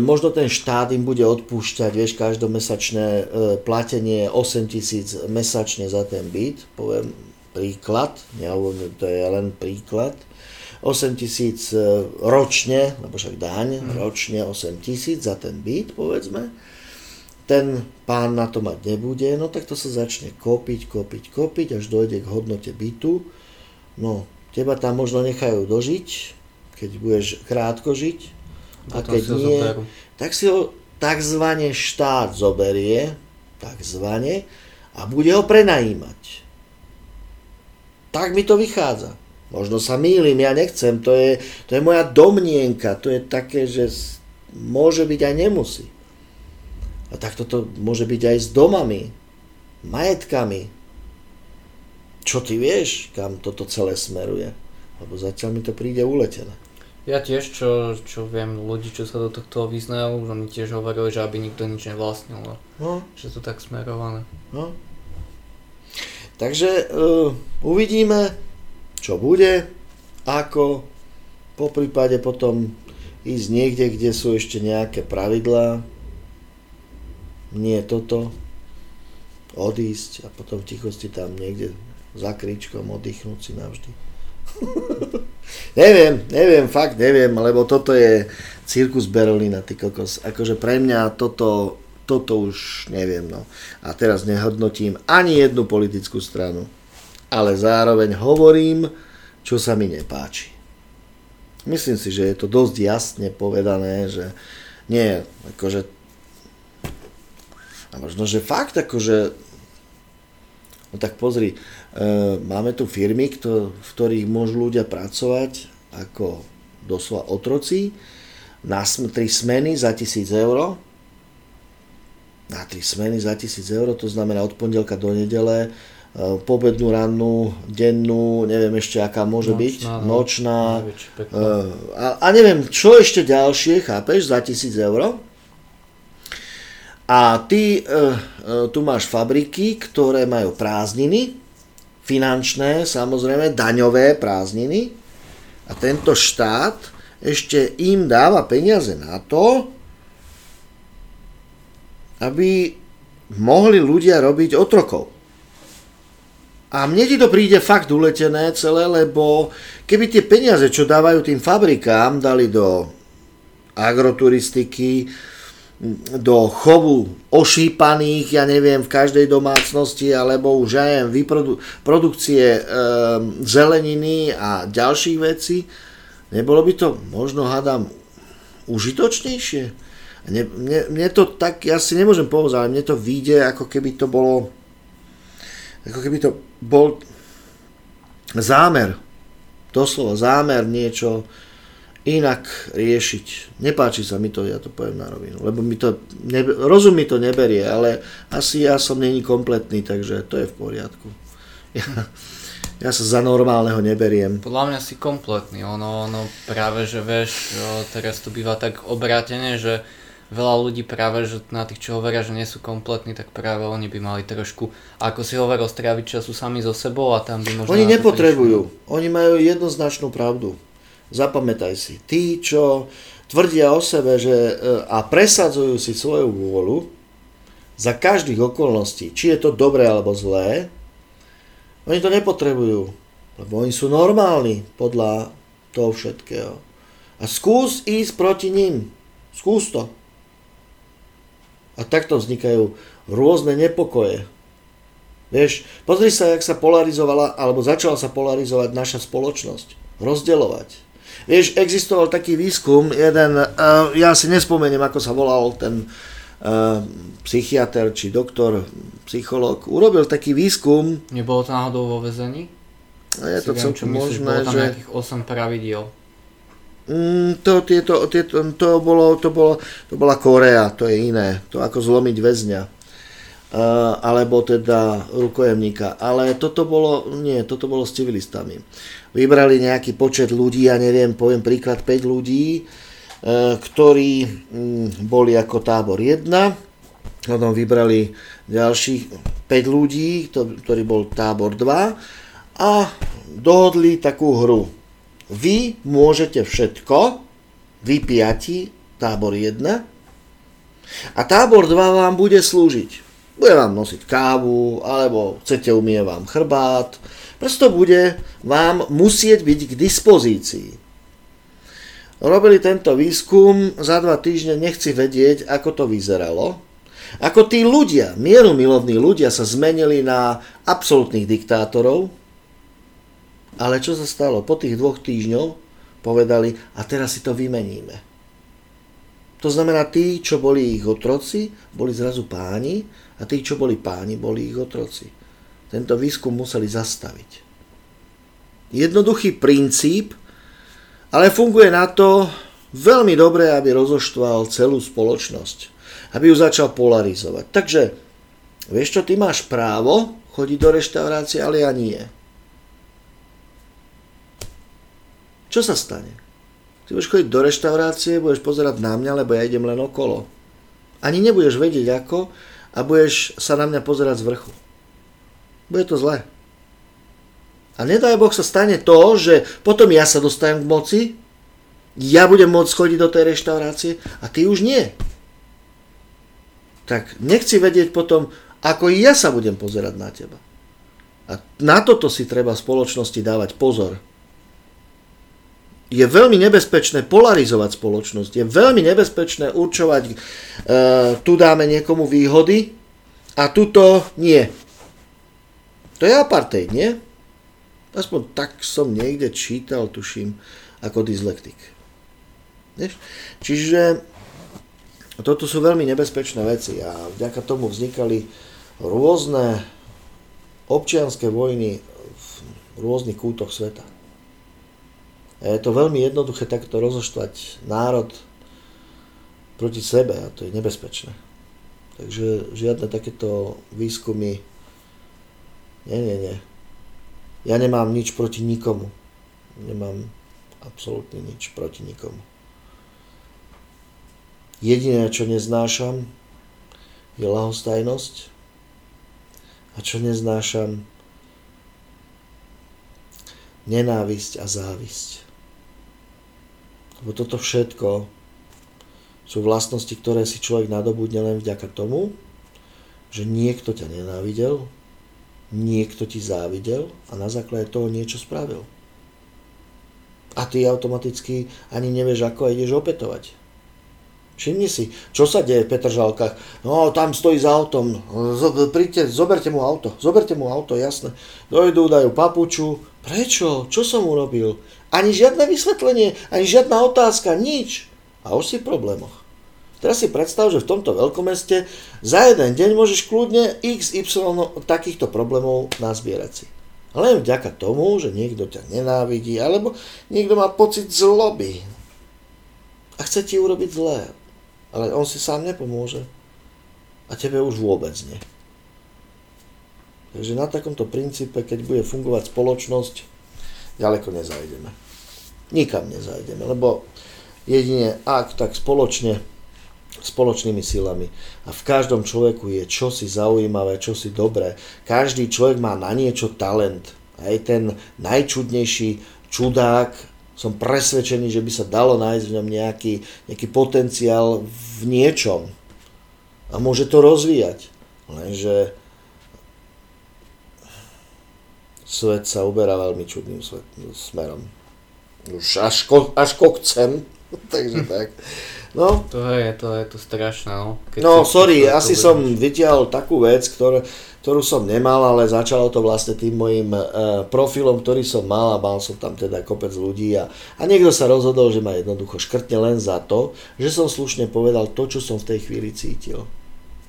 možno ten štát im bude odpúšťať, vieš, každomesačné e, platenie 8 tisíc mesačne za ten byt, poviem príklad, nehovorím, to je len príklad, 8 tisíc e, ročne, lebo však daň, mm. ročne 8 tisíc za ten byt, povedzme, ten pán na to mať nebude, no tak to sa začne kopiť, kopiť, kopiť, až dojde k hodnote bytu, no Teba tam možno nechajú dožiť, keď budeš krátko žiť. A keď nie, zoberú. tak si ho takzvané štát zoberie, takzvané, a bude ho prenajímať. Tak mi to vychádza. Možno sa mýlim, ja nechcem, to je, to je moja domnienka, to je také, že môže byť aj nemusí. A tak toto môže byť aj s domami, majetkami, čo ty vieš, kam toto celé smeruje? Lebo zatiaľ mi to príde uletené. Ja tiež, čo, čo viem, ľudí, čo sa do tohto vyznajú, oni tiež hovorili, že aby nikto nič nevlastnil, no. že to tak smerované. No. Takže uh, uvidíme, čo bude, ako, po prípade potom ísť niekde, kde sú ešte nejaké pravidlá, nie toto, odísť a potom v tichosti tam niekde za kríčkom oddychnúť si navždy. neviem, neviem, fakt neviem, lebo toto je cirkus Berlina, ty kokos. Akože pre mňa toto, toto už neviem, no. A teraz nehodnotím ani jednu politickú stranu, ale zároveň hovorím, čo sa mi nepáči. Myslím si, že je to dosť jasne povedané, že nie, akože a možno, že fakt, akože no tak pozri, E, máme tu firmy, v ktorých môžu ľudia pracovať ako doslova otroci na tri smeny za 1000 eur. Na tri smeny za 1000 eur, to znamená od pondelka do nedele, e, pobednú rannú, dennú, neviem ešte aká môže nočná, byť, nočná. E, a, a neviem, čo ešte ďalšie, chápeš, za 1000 eur. A ty e, e, tu máš fabriky, ktoré majú prázdniny, finančné, samozrejme, daňové prázdniny a tento štát ešte im dáva peniaze na to, aby mohli ľudia robiť otrokov. A mne ti to príde fakt uletené celé, lebo keby tie peniaze, čo dávajú tým fabrikám, dali do agroturistiky, do chovu ošípaných, ja neviem, v každej domácnosti, alebo už aj vyprodu- produkcie e, zeleniny a ďalších vecí, nebolo by to možno, hádam, užitočnejšie? Mne, mne, mne to tak, ja si nemôžem povedať, ale mne to vyjde, ako keby to bolo, ako keby to bol zámer, doslova zámer niečo, inak riešiť. Nepáči sa mi to, ja to poviem na rovinu, lebo mi to, ne, rozum mi to neberie, ale asi ja som není kompletný, takže to je v poriadku. Ja, Ja sa za normálneho neberiem. Podľa mňa si kompletný, ono, ono práve, že vieš, teraz to býva tak obrátené, že veľa ľudí práve, že na tých, čo hovoria, že nie sú kompletní, tak práve oni by mali trošku, ako si hovoril, stráviť času sami so sebou a tam by možno... Oni nepotrebujú, prišli. oni majú jednoznačnú pravdu. Zapamätaj si, tí, čo tvrdia o sebe že, e, a presadzujú si svoju vôľu za každých okolností, či je to dobré alebo zlé, oni to nepotrebujú, lebo oni sú normálni podľa toho všetkého. A skús ísť proti ním. Skús to. A takto vznikajú rôzne nepokoje. Vieš, pozri sa, jak sa polarizovala, alebo začala sa polarizovať naša spoločnosť. Rozdeľovať. Vieš, existoval taký výskum, jeden, uh, ja si nespomeniem, ako sa volal ten uh, psychiatr či doktor, psychológ, urobil taký výskum. Nebolo to náhodou vo väzení? Je to celkom možné, bolo tam že... nejakých 8 pravidiel. Mm, to, tieto, tieto, to, bolo, to, bolo, to bola Korea, to je iné. To ako zlomiť väzňa. Uh, alebo teda rukojemníka. Ale toto bolo, nie, toto bolo s civilistami. Vybrali nejaký počet ľudí, ja neviem, poviem príklad 5 ľudí, E, ktorí mm, boli ako tábor 1, potom vybrali ďalších 5 ľudí, ktorý bol tábor 2 a dohodli takú hru. Vy môžete všetko, vy piati, tábor 1 a tábor 2 vám bude slúžiť. Bude vám nosiť kávu, alebo chcete umie vám chrbát, prosto bude vám musieť byť k dispozícii. Robili tento výskum, za dva týždne nechci vedieť, ako to vyzeralo. Ako tí ľudia, mierumilovní ľudia sa zmenili na absolútnych diktátorov. Ale čo sa stalo? Po tých dvoch týždňov povedali, a teraz si to vymeníme. To znamená, tí, čo boli ich otroci, boli zrazu páni a tí, čo boli páni, boli ich otroci. Tento výskum museli zastaviť. Jednoduchý princíp, ale funguje na to veľmi dobre, aby rozoštval celú spoločnosť. Aby ju začal polarizovať. Takže, vieš čo, ty máš právo chodiť do reštaurácie, ale ja nie. Čo sa stane? Ty budeš chodiť do reštaurácie, budeš pozerať na mňa, lebo ja idem len okolo. Ani nebudeš vedieť ako a budeš sa na mňa pozerať z vrchu. Bude to zlé. A nedaj Boh sa stane to, že potom ja sa dostanem k moci, ja budem môcť chodiť do tej reštaurácie a ty už nie. Tak nechci vedieť potom, ako ja sa budem pozerať na teba. A na toto si treba v spoločnosti dávať pozor. Je veľmi nebezpečné polarizovať spoločnosť. Je veľmi nebezpečné určovať, e, tu dáme niekomu výhody a tuto nie. To je apartheid, nie? Aspoň tak som niekde čítal, tuším, ako dyslektik. Vieš? Čiže toto sú veľmi nebezpečné veci a vďaka tomu vznikali rôzne občianské vojny v rôznych kútoch sveta. A je to veľmi jednoduché takto rozoštvať národ proti sebe a to je nebezpečné. Takže žiadne takéto výskumy, nie, nie, nie, ja nemám nič proti nikomu. Nemám absolútne nič proti nikomu. Jediné, čo neznášam, je lahostajnosť. A čo neznášam, nenávisť a závisť. Lebo toto všetko sú vlastnosti, ktoré si človek nadobudne len vďaka tomu, že niekto ťa nenávidel, niekto ti závidel a na základe toho niečo spravil. A ty automaticky ani nevieš, ako ideš opetovať. Všimni si, čo sa deje v Petržalkách. No, tam stojí za autom. Príďte, zoberte mu auto. Zoberte mu auto, jasné. Dojdu, dajú papuču. Prečo? Čo som urobil? Ani žiadne vysvetlenie, ani žiadna otázka, nič. A už si v problémoch. Teraz si predstav, že v tomto veľkomeste za jeden deň môžeš kľudne XY takýchto problémov nazbierať si. Len vďaka tomu, že niekto ťa nenávidí, alebo niekto má pocit zloby a chce ti urobiť zlé. Ale on si sám nepomôže. A tebe už vôbec nie. Takže na takomto princípe, keď bude fungovať spoločnosť, ďaleko nezajdeme. Nikam nezajdeme, lebo jedine ak tak spoločne, spoločnými silami. A v každom človeku je čosi zaujímavé, čosi dobré. Každý človek má na niečo talent. Aj ten najčudnejší čudák, som presvedčený, že by sa dalo nájsť v ňom nejaký, nejaký potenciál v niečom. A môže to rozvíjať. Lenže svet sa uberá veľmi čudným svet, smerom. Už až, ko, až kokcem. Takže tak. No. To je, to je to strašné, no. Keď no, sorry, asi som vytiahol takú vec, ktoré, ktorú som nemal, ale začalo to vlastne tým mojim uh, profilom, ktorý som mal a mal som tam teda kopec ľudí a, a niekto sa rozhodol, že ma jednoducho škrtne len za to, že som slušne povedal to, čo som v tej chvíli cítil.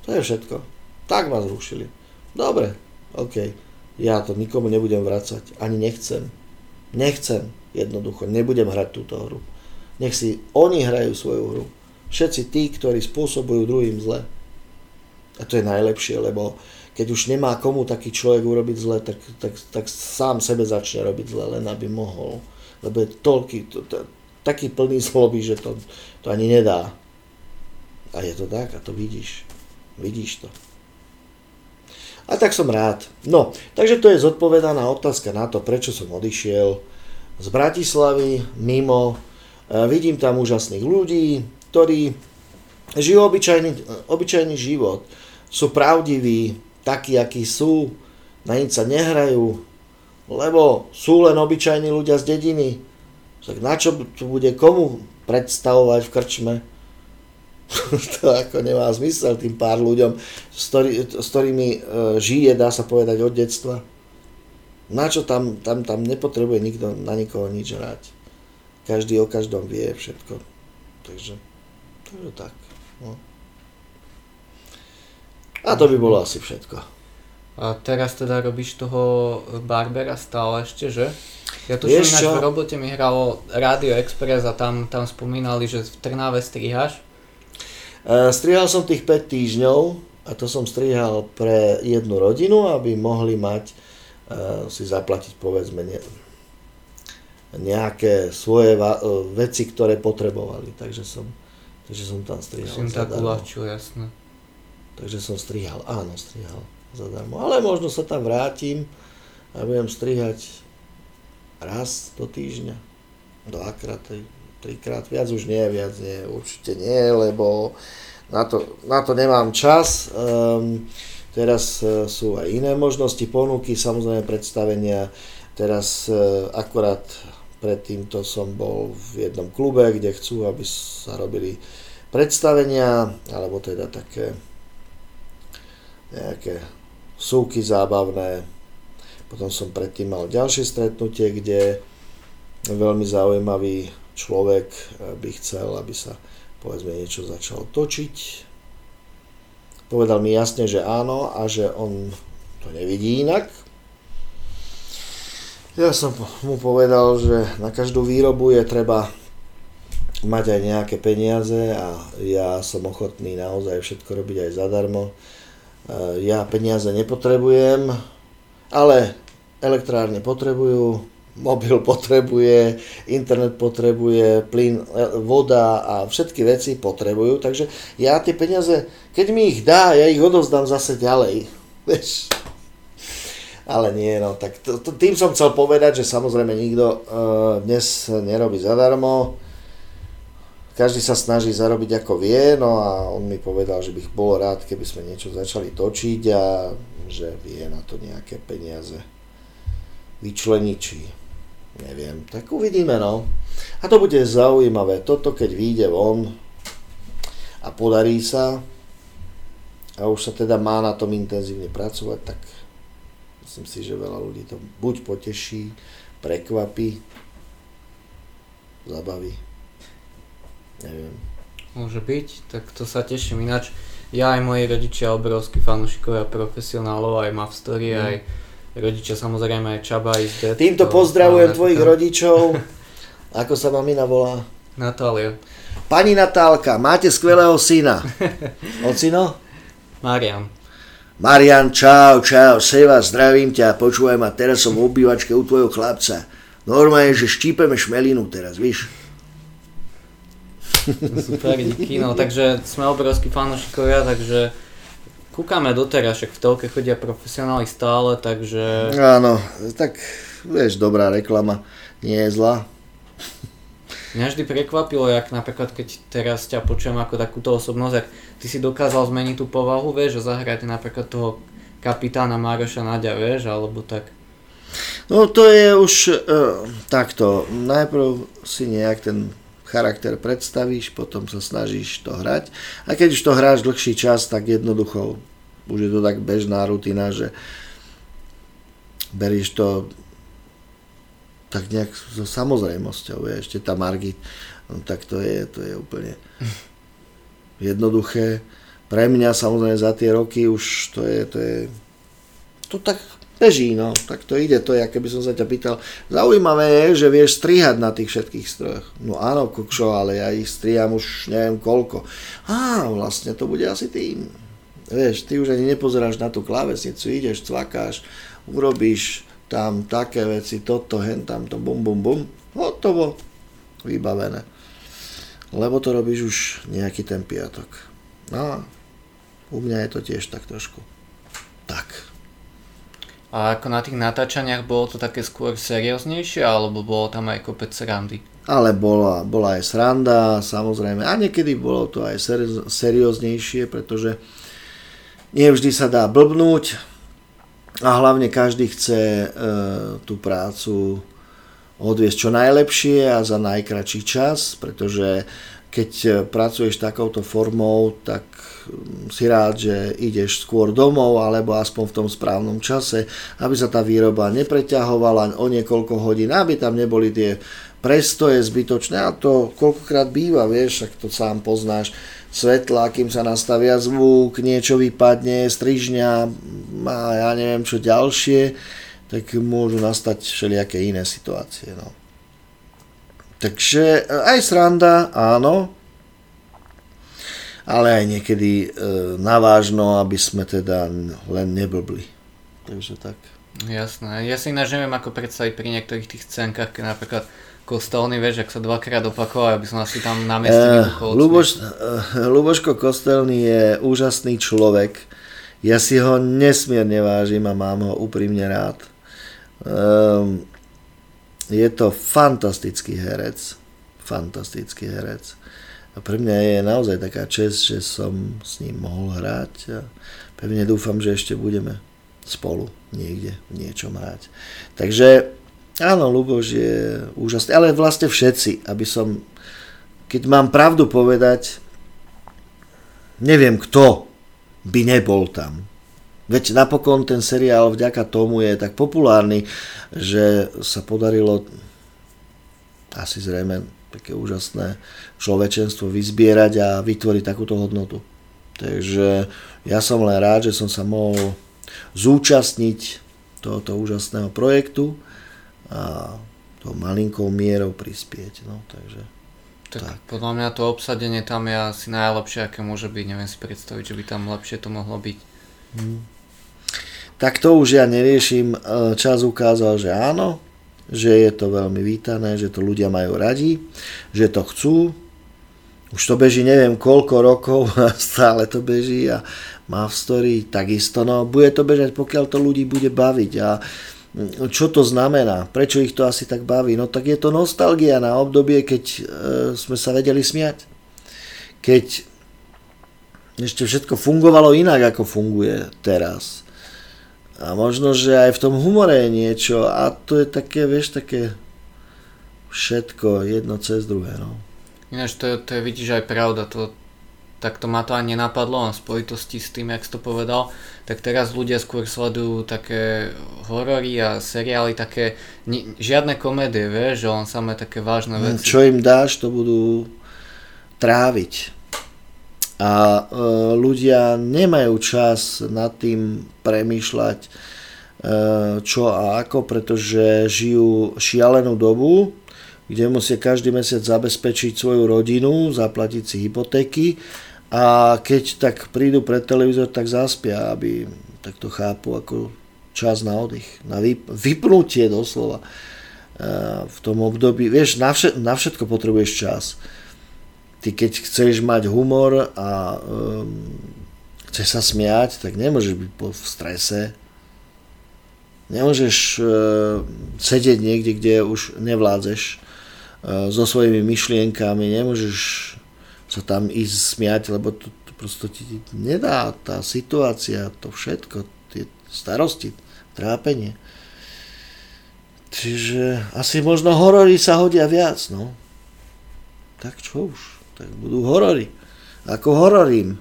To je všetko. Tak ma zrušili. Dobre, OK. Ja to nikomu nebudem vracať. Ani nechcem. Nechcem. Jednoducho. Nebudem hrať túto hru. Nech si oni hrajú svoju hru. Všetci tí, ktorí spôsobujú druhým zle. A to je najlepšie, lebo keď už nemá komu taký človek urobiť zle, tak, tak, tak sám sebe začne robiť zle, len aby mohol. Lebo je toľký, to, to, taký plný zloby, že to, to ani nedá. A je to tak a to vidíš. Vidíš to. A tak som rád. No, takže to je zodpovedaná otázka na to, prečo som odišiel z Bratislavy mimo E, vidím tam úžasných ľudí, ktorí žijú obyčajný, obyčajný život. Sú pravdiví, takí, akí sú, na nič sa nehrajú, lebo sú len obyčajní ľudia z dediny. Tak na čo tu bude komu predstavovať v krčme? to ako nemá zmysel tým pár ľuďom, s, ktorý, s ktorými e, žije, dá sa povedať, od detstva. Na čo tam, tam, tam nepotrebuje nikto na nikoho nič hrať každý o každom vie všetko. Takže, takže tak. No. A to by bolo asi všetko. A teraz teda robíš toho Barbera stále ešte, že? Ja tu som ináč v robote mi hralo Radio Express a tam, tam spomínali, že v Trnave strihaš. Uh, strihal som tých 5 týždňov a to som strihal pre jednu rodinu, aby mohli mať, uh, si zaplatiť povedzme, ne, nejaké svoje e, veci, ktoré potrebovali. Takže som, takže som tam strihal. Som tak uľahčil, jasné. Takže som strihal, áno, strihal zadarmo. Ale možno sa tam vrátim a budem strihať raz do týždňa, dvakrát, trikrát, viac už nie, viac nie, určite nie, lebo na to, na to nemám čas. Um, teraz uh, sú aj iné možnosti, ponuky, samozrejme predstavenia. Teraz uh, akorát pred týmto som bol v jednom klube, kde chcú, aby sa robili predstavenia, alebo teda také nejaké súky zábavné. Potom som predtým mal ďalšie stretnutie, kde veľmi zaujímavý človek by chcel, aby sa povedzme niečo začalo točiť. Povedal mi jasne, že áno a že on to nevidí inak, ja som mu povedal, že na každú výrobu je treba mať aj nejaké peniaze a ja som ochotný naozaj všetko robiť aj zadarmo. E, ja peniaze nepotrebujem, ale elektrárne potrebujú, mobil potrebuje, internet potrebuje, plyn, e, voda a všetky veci potrebujú, takže ja tie peniaze, keď mi ich dá, ja ich odovzdám zase ďalej. Vieš, ale nie, no tak to, to, tým som chcel povedať, že samozrejme nikto uh, dnes nerobí zadarmo. Každý sa snaží zarobiť ako vie, no a on mi povedal, že bych bol rád, keby sme niečo začali točiť a že vie na to nejaké peniaze vyčleniť, či neviem. Tak uvidíme, no. A to bude zaujímavé. Toto, keď vyjde von a podarí sa, a už sa teda má na tom intenzívne pracovať, tak Myslím si, že veľa ľudí to buď poteší, prekvapí, zabaví. Neviem. Môže byť, tak to sa teším. Ináč, ja aj moji rodičia obrovskí fanúšikovia profesionálov, aj Mavstory, mm. aj rodičia samozrejme Čaba, aj Zdet. Týmto pozdravujem tvojich rodičov. Ako sa mamina volá? Natália. Pani Natálka, máte skvelého syna. Ocino? Marian. Marian, čau, čau, Seva, zdravím ťa, počúvaj ma, teraz som v obývačke u tvojho chlapca. Normálne, že štípeme šmelinu teraz, víš. Super, díky, no takže sme obrovskí fanúšikovia, takže kúkame doteraz, však v telke chodia profesionáli stále, takže... Áno, tak vieš, dobrá reklama nie je zlá. Mňa vždy prekvapilo, jak napríklad keď teraz ťa počujem ako takúto osobnosť, ak ty si dokázal zmeniť tú povahu, vieš, a zahrať napríklad toho kapitána Mároša Nadia, vieš, alebo tak. No to je už uh, takto. Najprv si nejak ten charakter predstavíš, potom sa snažíš to hrať. A keď už to hráš dlhší čas, tak jednoducho už je to tak bežná rutina, že berieš to tak nejak so samozrejmosťou, je, ešte tá Margit, no, tak to je, to je úplne jednoduché. Pre mňa samozrejme za tie roky už to je, to je, to tak beží, no, tak to ide, to je, keby som sa ťa pýtal. Zaujímavé je, že vieš strihať na tých všetkých strojoch. No áno, kokšo, ale ja ich striham už neviem koľko. Á, vlastne to bude asi tým. Vieš, ty už ani nepozeráš na tú klávesnicu, ideš, cvakáš, urobíš tam také veci, toto, hen tam to, bum, bum, bum, hotovo, vybavené. Lebo to robíš už nejaký ten piatok. No, u mňa je to tiež tak trošku. Tak. A ako na tých natáčaniach bolo to také skôr serióznejšie, alebo bolo tam aj kopec srandy? Ale bola, bola aj sranda, samozrejme. A niekedy bolo to aj serióznejšie, pretože nie vždy sa dá blbnúť, a hlavne každý chce e, tú prácu odviesť čo najlepšie a za najkračší čas, pretože keď e, pracuješ takouto formou, tak mm, si rád, že ideš skôr domov, alebo aspoň v tom správnom čase, aby sa tá výroba nepreťahovala o niekoľko hodín, aby tam neboli tie prestoje zbytočné. A to koľkokrát býva, vieš, ak to sám poznáš, svetla, kým sa nastavia zvuk, niečo vypadne, strižňa a ja neviem čo ďalšie, tak môžu nastať všelijaké iné situácie. No. Takže aj sranda, áno, ale aj niekedy e, navážno, aby sme teda len neblbli. Takže tak. Jasné. Ja si ináč neviem ako predstaviť pri niektorých tých scénkach, keď napríklad Kostelný, vieš, ak sa dvakrát opakoval, aby som asi tam na mieste uh, Luboš, uh, Luboško Kostelný je úžasný človek. Ja si ho nesmierne vážim a mám ho úprimne rád. Um, je to fantastický herec. Fantastický herec. A pre mňa je naozaj taká čest, že som s ním mohol hrať a pevne dúfam, že ešte budeme spolu niekde v niečom hrať. Takže Áno, Luboš je úžasný, ale vlastne všetci, aby som, keď mám pravdu povedať, neviem kto by nebol tam. Veď napokon ten seriál vďaka tomu je tak populárny, že sa podarilo asi zrejme také úžasné človečenstvo vyzbierať a vytvoriť takúto hodnotu. Takže ja som len rád, že som sa mohol zúčastniť tohoto úžasného projektu a to malinkou mierou prispieť. No, takže, tak, tak. podľa mňa to obsadenie tam je asi najlepšie, aké môže byť. Neviem si predstaviť, že by tam lepšie to mohlo byť. Hmm. Tak to už ja neriešim. E, čas ukázal, že áno, že je to veľmi vítané, že to ľudia majú radi, že to chcú. Už to beží neviem koľko rokov a stále to beží a má v story takisto. No, bude to bežať, pokiaľ to ľudí bude baviť. A čo to znamená, prečo ich to asi tak baví. No tak je to nostalgia na obdobie, keď e, sme sa vedeli smiať. Keď ešte všetko fungovalo inak, ako funguje teraz. A možno, že aj v tom humore je niečo a to je také, vieš, také všetko jedno cez druhé. No. Ináč to, to je, vidíš, aj pravda. To, tak to ma to ani nenapadlo v spojitosti s tým, jak si to povedal, tak teraz ľudia skôr sledujú také horory a seriály, také ni, žiadne komédie, vieš, že len samé také vážne hm, veci. Čo im dáš, to budú tráviť. A e, ľudia nemajú čas nad tým premýšľať, e, čo a ako, pretože žijú šialenú dobu, kde musia každý mesiac zabezpečiť svoju rodinu, zaplatiť si hypotéky a keď tak prídu pred televízor, tak zaspia, aby tak to chápu ako čas na oddych, na vypnutie doslova. V tom období, vieš, na všetko potrebuješ čas. Ty keď chceš mať humor a um, chceš sa smiať, tak nemôžeš byť v strese. Nemôžeš uh, sedieť niekde, kde už nevládzeš uh, so svojimi myšlienkami, nemôžeš sa tam ísť smiať, lebo to, to prosto ti nedá tá situácia, to všetko, tie starosti, trápenie. Čiže asi možno horory sa hodia viac, no. Tak čo už, tak budú horory. Ako hororím.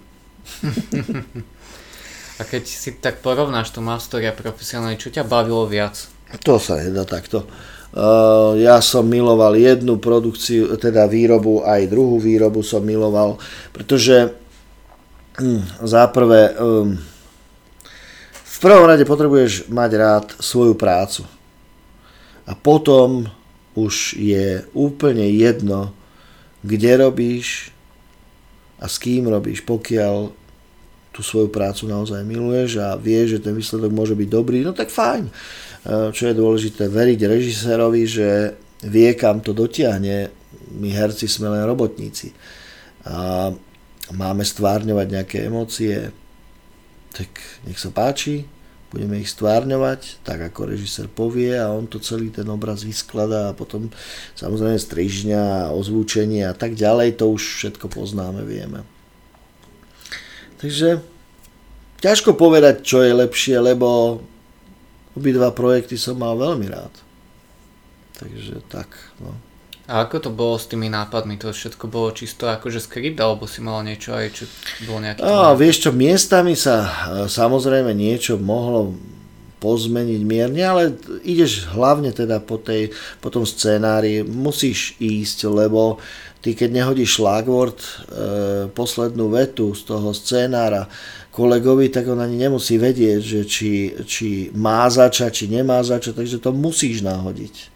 a keď si tak porovnáš tú mastery a profesionálne, čo ťa bavilo viac? To sa nedá takto. Uh, ja som miloval jednu produkciu, teda výrobu, aj druhú výrobu som miloval, pretože um, záprve um, v prvom rade potrebuješ mať rád svoju prácu a potom už je úplne jedno, kde robíš a s kým robíš, pokiaľ tú svoju prácu naozaj miluješ a vieš, že ten výsledok môže byť dobrý, no tak fajn. E, čo je dôležité, veriť režisérovi, že vie, kam to dotiahne. My herci sme len robotníci. A máme stvárňovať nejaké emócie, tak nech sa páči, budeme ich stvárňovať, tak ako režisér povie a on to celý ten obraz vyskladá a potom samozrejme strižňa, ozvučenie a tak ďalej, to už všetko poznáme, vieme. Takže ťažko povedať, čo je lepšie, lebo obidva projekty som mal veľmi rád. Takže tak, no. A ako to bolo s tými nápadmi? To všetko bolo čisto akože skript, alebo si mal niečo aj, čo bolo nejaký... A, vieš čo, miestami sa e, samozrejme niečo mohlo pozmeniť mierne, ale ideš hlavne teda po, tej, po tom scénári, musíš ísť, lebo ty keď nehodíš šlagvort, e, poslednú vetu z toho scénára kolegovi, tak on ani nemusí vedieť, že či, či má začať, či nemá začať, takže to musíš nahodiť.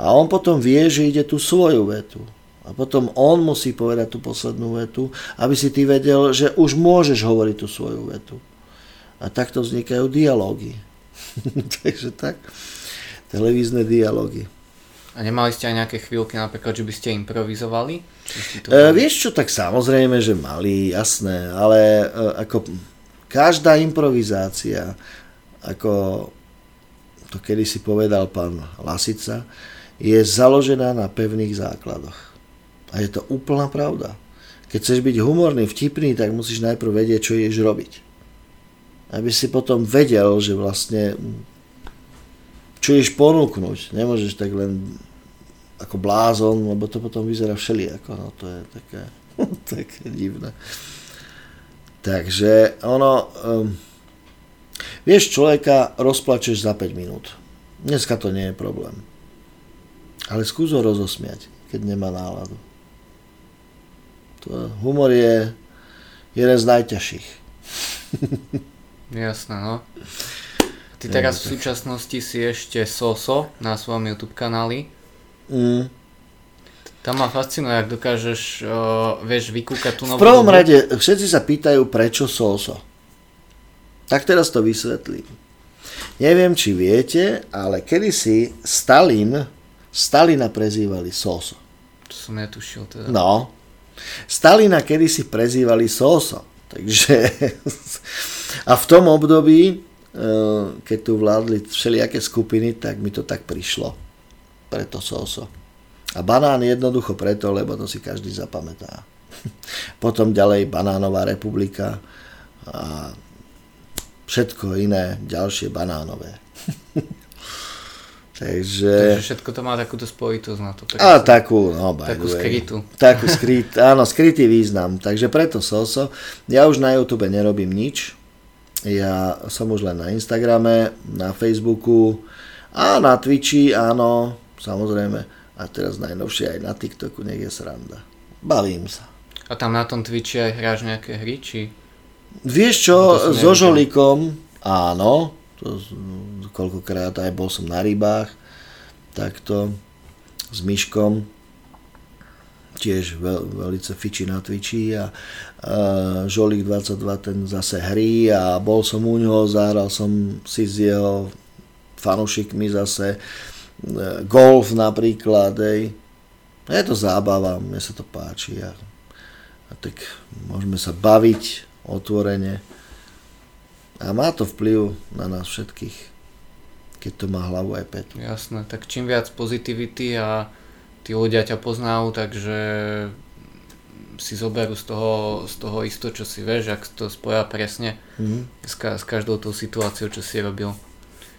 A on potom vie, že ide tú svoju vetu. A potom on musí povedať tú poslednú vetu, aby si ty vedel, že už môžeš hovoriť tú svoju vetu. A takto vznikajú dialógy. Takže tak, televízne dialógy. A nemali ste aj nejaké chvíľky, napríklad, že by ste improvizovali? to e, vieš čo, tak samozrejme, že mali, jasné, ale e, ako každá improvizácia, ako to kedy si povedal pán Lasica, je založená na pevných základoch. A je to úplná pravda. Keď chceš byť humorný, vtipný, tak musíš najprv vedieť, čo ideš robiť. Aby si potom vedel, že vlastne čo ideš ponúknuť. Nemôžeš tak len ako blázon, lebo to potom vyzerá všelijako. No to je také, také divné. Takže ono, um, vieš, človeka rozplačeš za 5 minút. Dneska to nie je problém. Ale skús ho rozosmiať, keď nemá náladu. To, humor je jeden z najťažších. Jasné, no. Ty teraz v súčasnosti si ešte Soso na svojom YouTube kanáli. Mm. Tam ma fascinuje, ak dokážeš, uh, vieš, vykúkať tú novú... V prvom dobu. rade, všetci sa pýtajú, prečo Soso. Tak teraz to vysvetlím. Neviem, či viete, ale kedysi Stalin Stalina prezývali Soso. To som netušil teda. No. Stalina kedysi prezývali Soso. Takže a v tom období, e, keď tu vládli všelijaké skupiny, tak mi to tak prišlo. Preto Soso. A banán jednoducho preto, lebo to si každý zapamätá. Potom ďalej Banánová republika a všetko iné, ďalšie banánové. Takže... Takže všetko to má takúto spojitosť na to. A takú, no Takú skrytú. Takú skryt, áno, skrytý význam. Takže preto Soso. Ja už na YouTube nerobím nič. Ja som už len na Instagrame, na Facebooku a na Twitchi, áno, samozrejme. A teraz najnovšie aj na TikToku, je sranda. Bavím sa. A tam na tom Twitchi aj hráš nejaké hry, či... Vieš čo, so Žolikom, áno, to, koľkokrát aj bol som na rybách, takto s myškom. tiež veľ, velice fiči na Twitchi a, a Žolík 22 ten zase hry a bol som u ňoho, zahral som si s jeho fanúšikmi zase golf napríklad, ej. Je to zábava, mne sa to páči a, a tak môžeme sa baviť otvorene a má to vplyv na nás všetkých, keď to má hlavu aj petu. Jasné, tak čím viac pozitivity a tí ľudia ťa poznajú, takže si zoberú z toho, z toho isto, čo si vieš, ak to spoja presne mm-hmm. s, ka- s každou tou situáciou, čo si robil.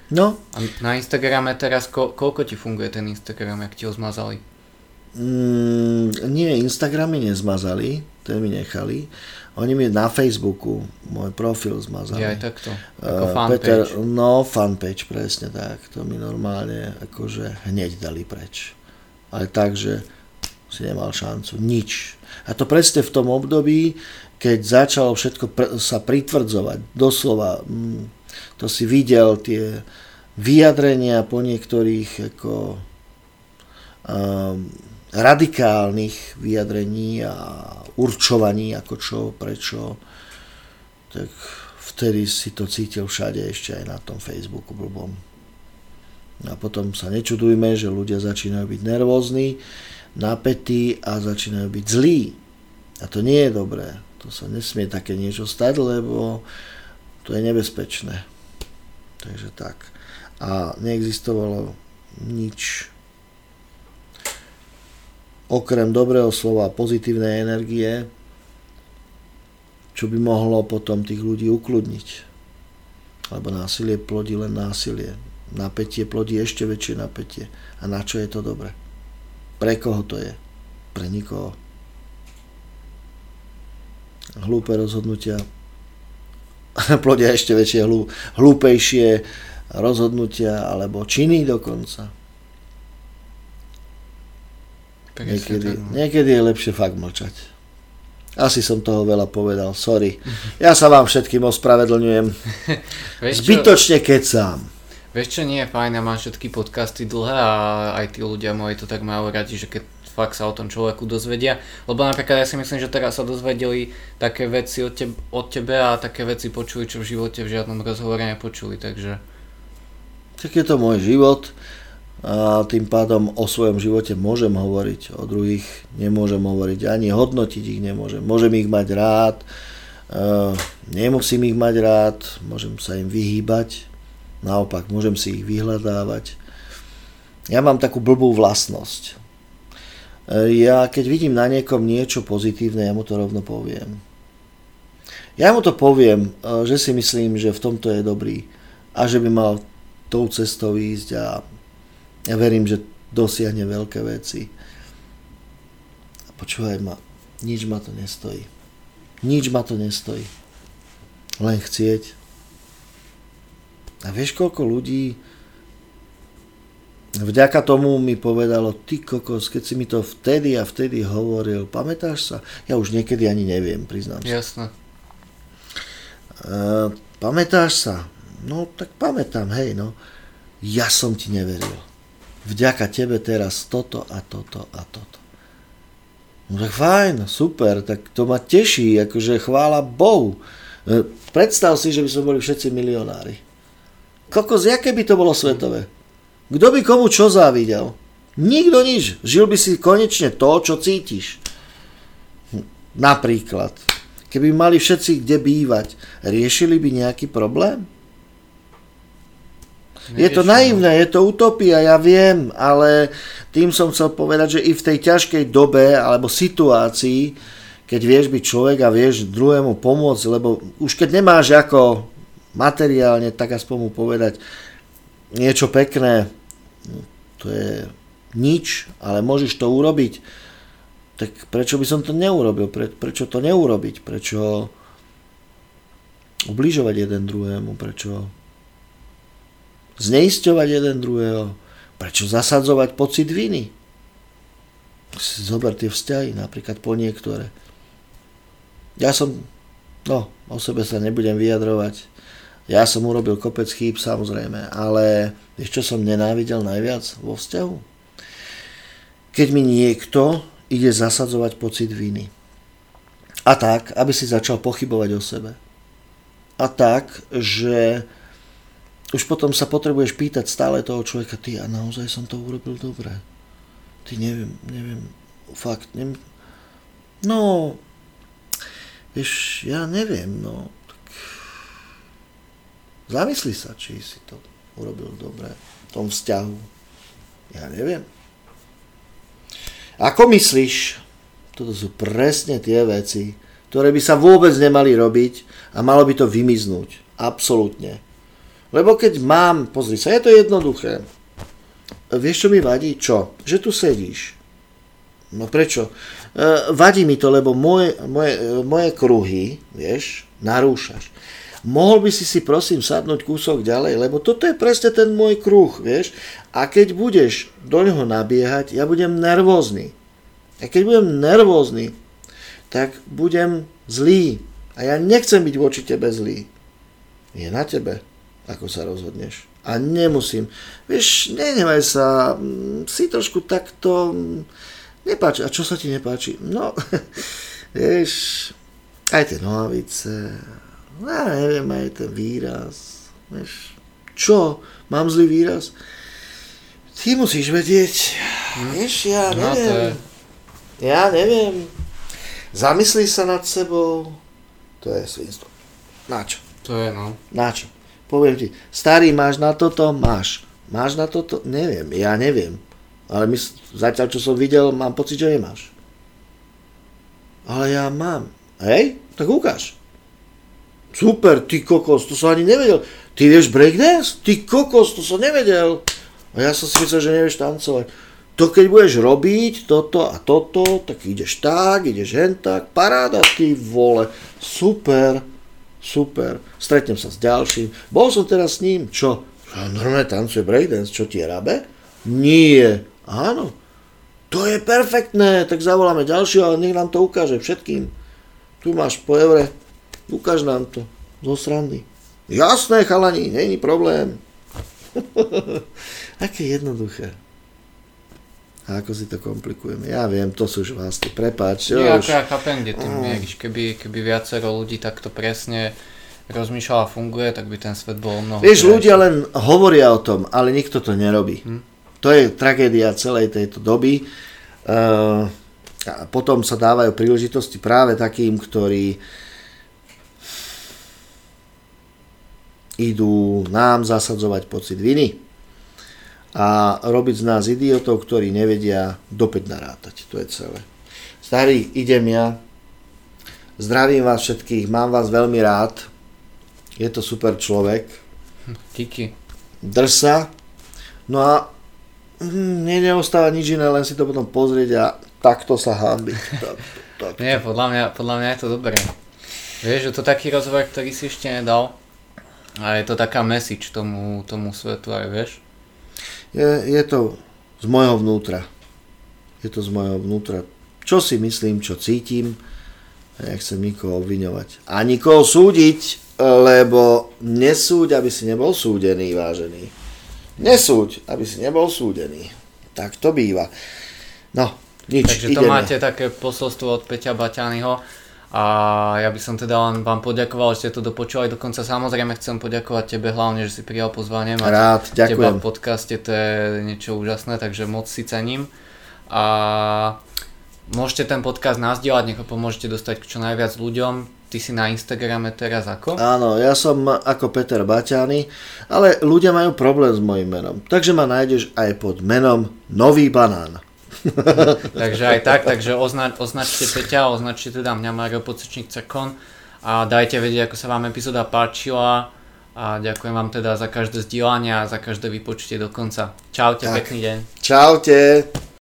No. A na Instagrame teraz, ko- koľko ti funguje ten Instagram, ak ti ho zmazali? Mm, nie, Instagram mi nezmazali, ten mi nechali. Oni mi na Facebooku môj profil zmazali. Ja aj takto, ako Uh, fanpage. Peter, no, fanpage, presne tak. To mi normálne akože hneď dali preč. Ale tak, že si nemal šancu. Nič. A to presne v tom období, keď začalo všetko pr- sa pritvrdzovať. Doslova, mm, to si videl tie vyjadrenia po niektorých ako um, radikálnych vyjadrení a určovaní, ako čo, prečo, tak vtedy si to cítil všade, ešte aj na tom Facebooku blbom. A potom sa nečudujme, že ľudia začínajú byť nervózni, napätí a začínajú byť zlí. A to nie je dobré. To sa nesmie také niečo stať, lebo to je nebezpečné. Takže tak. A neexistovalo nič okrem dobrého slova pozitívnej energie, čo by mohlo potom tých ľudí ukludniť. Lebo násilie plodí len násilie. Napätie plodí ešte väčšie napätie. A na čo je to dobre? Pre koho to je? Pre nikoho. Hlúpe rozhodnutia plodia ešte väčšie hlú, hlúpejšie rozhodnutia alebo činy dokonca. Niekedy, niekedy je lepšie fakt mlčať. Asi som toho veľa povedal, sorry. Ja sa vám všetkým ospravedlňujem. Zbytočne kecám. vieš čo, nie je fajn, ja mám všetky podcasty dlhé a aj tí ľudia moji to tak majú radi, že keď fakt sa o tom človeku dozvedia. Lebo napríklad ja si myslím, že teraz sa dozvedeli také veci od, teb- od tebe a také veci počuli, čo v živote v žiadnom rozhovore nepočuli, takže Tak je to môj život a tým pádom o svojom živote môžem hovoriť, o druhých nemôžem hovoriť, ani hodnotiť ich nemôžem. Môžem ich mať rád, e, nemusím ich mať rád, môžem sa im vyhýbať, naopak môžem si ich vyhľadávať. Ja mám takú blbú vlastnosť. E, Ja keď vidím na niekom niečo pozitívne, ja mu to rovno poviem. Ja mu to poviem, e, že si myslím, že v tomto je dobrý a že by mal tou cestou ísť a ja verím, že dosiahne veľké veci. A počúvaj ma, nič ma to nestojí. Nič ma to nestojí. Len chcieť. A vieš, koľko ľudí vďaka tomu mi povedalo, ty kokos, keď si mi to vtedy a vtedy hovoril, pamätáš sa? Ja už niekedy ani neviem, priznám sa. jasné. Uh, pamätáš sa? No tak pamätám, hej, no. Ja som ti neveril. Vďaka tebe teraz toto a toto a toto. No tak fajn, super, tak to ma teší, akože chvála Bohu. E, Predstav si, že by sme boli všetci milionári. Kokos, jaké by to bolo svetové? Kto by komu čo závidel? Nikto nič. Žil by si konečne to, čo cítiš. Napríklad, keby mali všetci kde bývať, riešili by nejaký problém? Je to naivné, je to utopia, ja viem, ale tým som chcel povedať, že i v tej ťažkej dobe alebo situácii, keď vieš byť človek a vieš druhému pomôcť, lebo už keď nemáš ako materiálne, tak aspoň mu povedať niečo pekné, to je nič, ale môžeš to urobiť, tak prečo by som to neurobil? Pre, prečo to neurobiť? Prečo ubližovať jeden druhému? Prečo zneisťovať jeden druhého, prečo zasadzovať pocit viny. Zober tie vzťahy, napríklad po niektoré. Ja som, no, o sebe sa nebudem vyjadrovať. Ja som urobil kopec chýb, samozrejme, ale vieš, čo som nenávidel najviac vo vzťahu? Keď mi niekto ide zasadzovať pocit viny. A tak, aby si začal pochybovať o sebe. A tak, že už potom sa potrebuješ pýtať stále toho človeka, ty a naozaj som to urobil dobre. Ty neviem, neviem, fakt, neviem. No, vieš, ja neviem, no. Zamysli sa, či si to urobil dobre v tom vzťahu. Ja neviem. Ako myslíš, toto sú presne tie veci, ktoré by sa vôbec nemali robiť a malo by to vymiznúť. Absolútne. Lebo keď mám, pozri sa, je to jednoduché. Vieš, čo mi vadí? Čo? Že tu sedíš. No prečo? E, vadí mi to, lebo moje, moje, moje kruhy, vieš, narúšaš. Mohol by si si prosím sadnúť kúsok ďalej, lebo toto je presne ten môj kruh, vieš. A keď budeš do neho nabiehať, ja budem nervózny. A keď budem nervózny, tak budem zlý. A ja nechcem byť voči tebe zlý. Je na tebe, ako sa rozhodneš. A nemusím. Vieš, nenevaj sa, si trošku takto nepáči. A čo sa ti nepáči? No, vieš, aj tie nohavice, no, ja neviem, aj ten výraz. Vieš, čo? Mám zlý výraz? Ty musíš vedieť. Hm. Vieš, ja no, neviem. No, ja neviem. Zamyslí sa nad sebou. To je svinstvo. Na čo? To je, no. Na čo? Poviem ti, starý, máš na toto? Máš. Máš na toto? Neviem, ja neviem. Ale my, zatiaľ, čo som videl, mám pocit, že nemáš. Ale ja mám. Hej? Tak ukáž. Super, ty kokos, to som ani nevedel. Ty vieš breakdance? Ty kokos, to som nevedel. A ja som si myslel, že nevieš tancovať to keď budeš robiť toto a toto, tak ideš tak, ideš hen tak, paráda ty vole, super, super, stretnem sa s ďalším, bol som teraz s ním, čo? Normálne tancuje breakdance, čo ti je rabe? Nie, áno, to je perfektné, tak zavoláme ďalšieho a nech nám to ukáže všetkým. Tu máš po eure, ukáž nám to, zo srandy. Jasné, chalani, není problém. Aké jednoduché. A ako si to komplikujeme. Ja viem, to sú už vlastne, prepáč. Nie, už... ja chápem, kde tým mm. Keby, keby viacero ľudí takto presne rozmýšľa a funguje, tak by ten svet bol mnoho... Vieš, ľudia len hovoria o tom, ale nikto to nerobí. Hm? To je tragédia celej tejto doby. Uh, a potom sa dávajú príležitosti práve takým, ktorí idú nám zasadzovať pocit viny a robiť z nás idiotov, ktorí nevedia dopäť narátať. To je celé. Starý, idem ja. Zdravím vás všetkých, mám vás veľmi rád. Je to super človek. Díky. Drž sa. No a hm, mne neostáva nič iné, len si to potom pozrieť a takto sa. Tak, tak. Nie, podľa mňa, podľa mňa je to dobré. Vieš, že to taký rozhovor, ktorý si ešte nedal. A je to taká message tomu, tomu svetu aj, vieš je, je to z mojho vnútra. Je to z mojho vnútra. Čo si myslím, čo cítim, nechcem nikoho obviňovať. A nikoho súdiť, lebo nesúď, aby si nebol súdený, vážený. Nesúď, aby si nebol súdený. Tak to býva. No, nič, Takže to ideme. máte také posolstvo od Peťa Baťányho a ja by som teda len vám poďakoval, že ste to dopočúvali dokonca. Samozrejme chcem poďakovať tebe hlavne, že si prijal pozvanie. Mať Rád, ďakujem. Teba v podcaste to je niečo úžasné, takže moc si cením. A môžete ten podcast nazdieľať, nech ho pomôžete dostať k čo najviac ľuďom. Ty si na Instagrame teraz ako? Áno, ja som ako Peter Baťany, ale ľudia majú problém s mojim menom. Takže ma nájdeš aj pod menom Nový banán. takže aj tak, takže ozna, označte Peťa, označte teda mňa Mario Pocečník Cekon a dajte vedieť, ako sa vám epizóda páčila a ďakujem vám teda za každé zdieľanie a za každé vypočutie do konca. Čaute, tak. pekný deň. Čaute.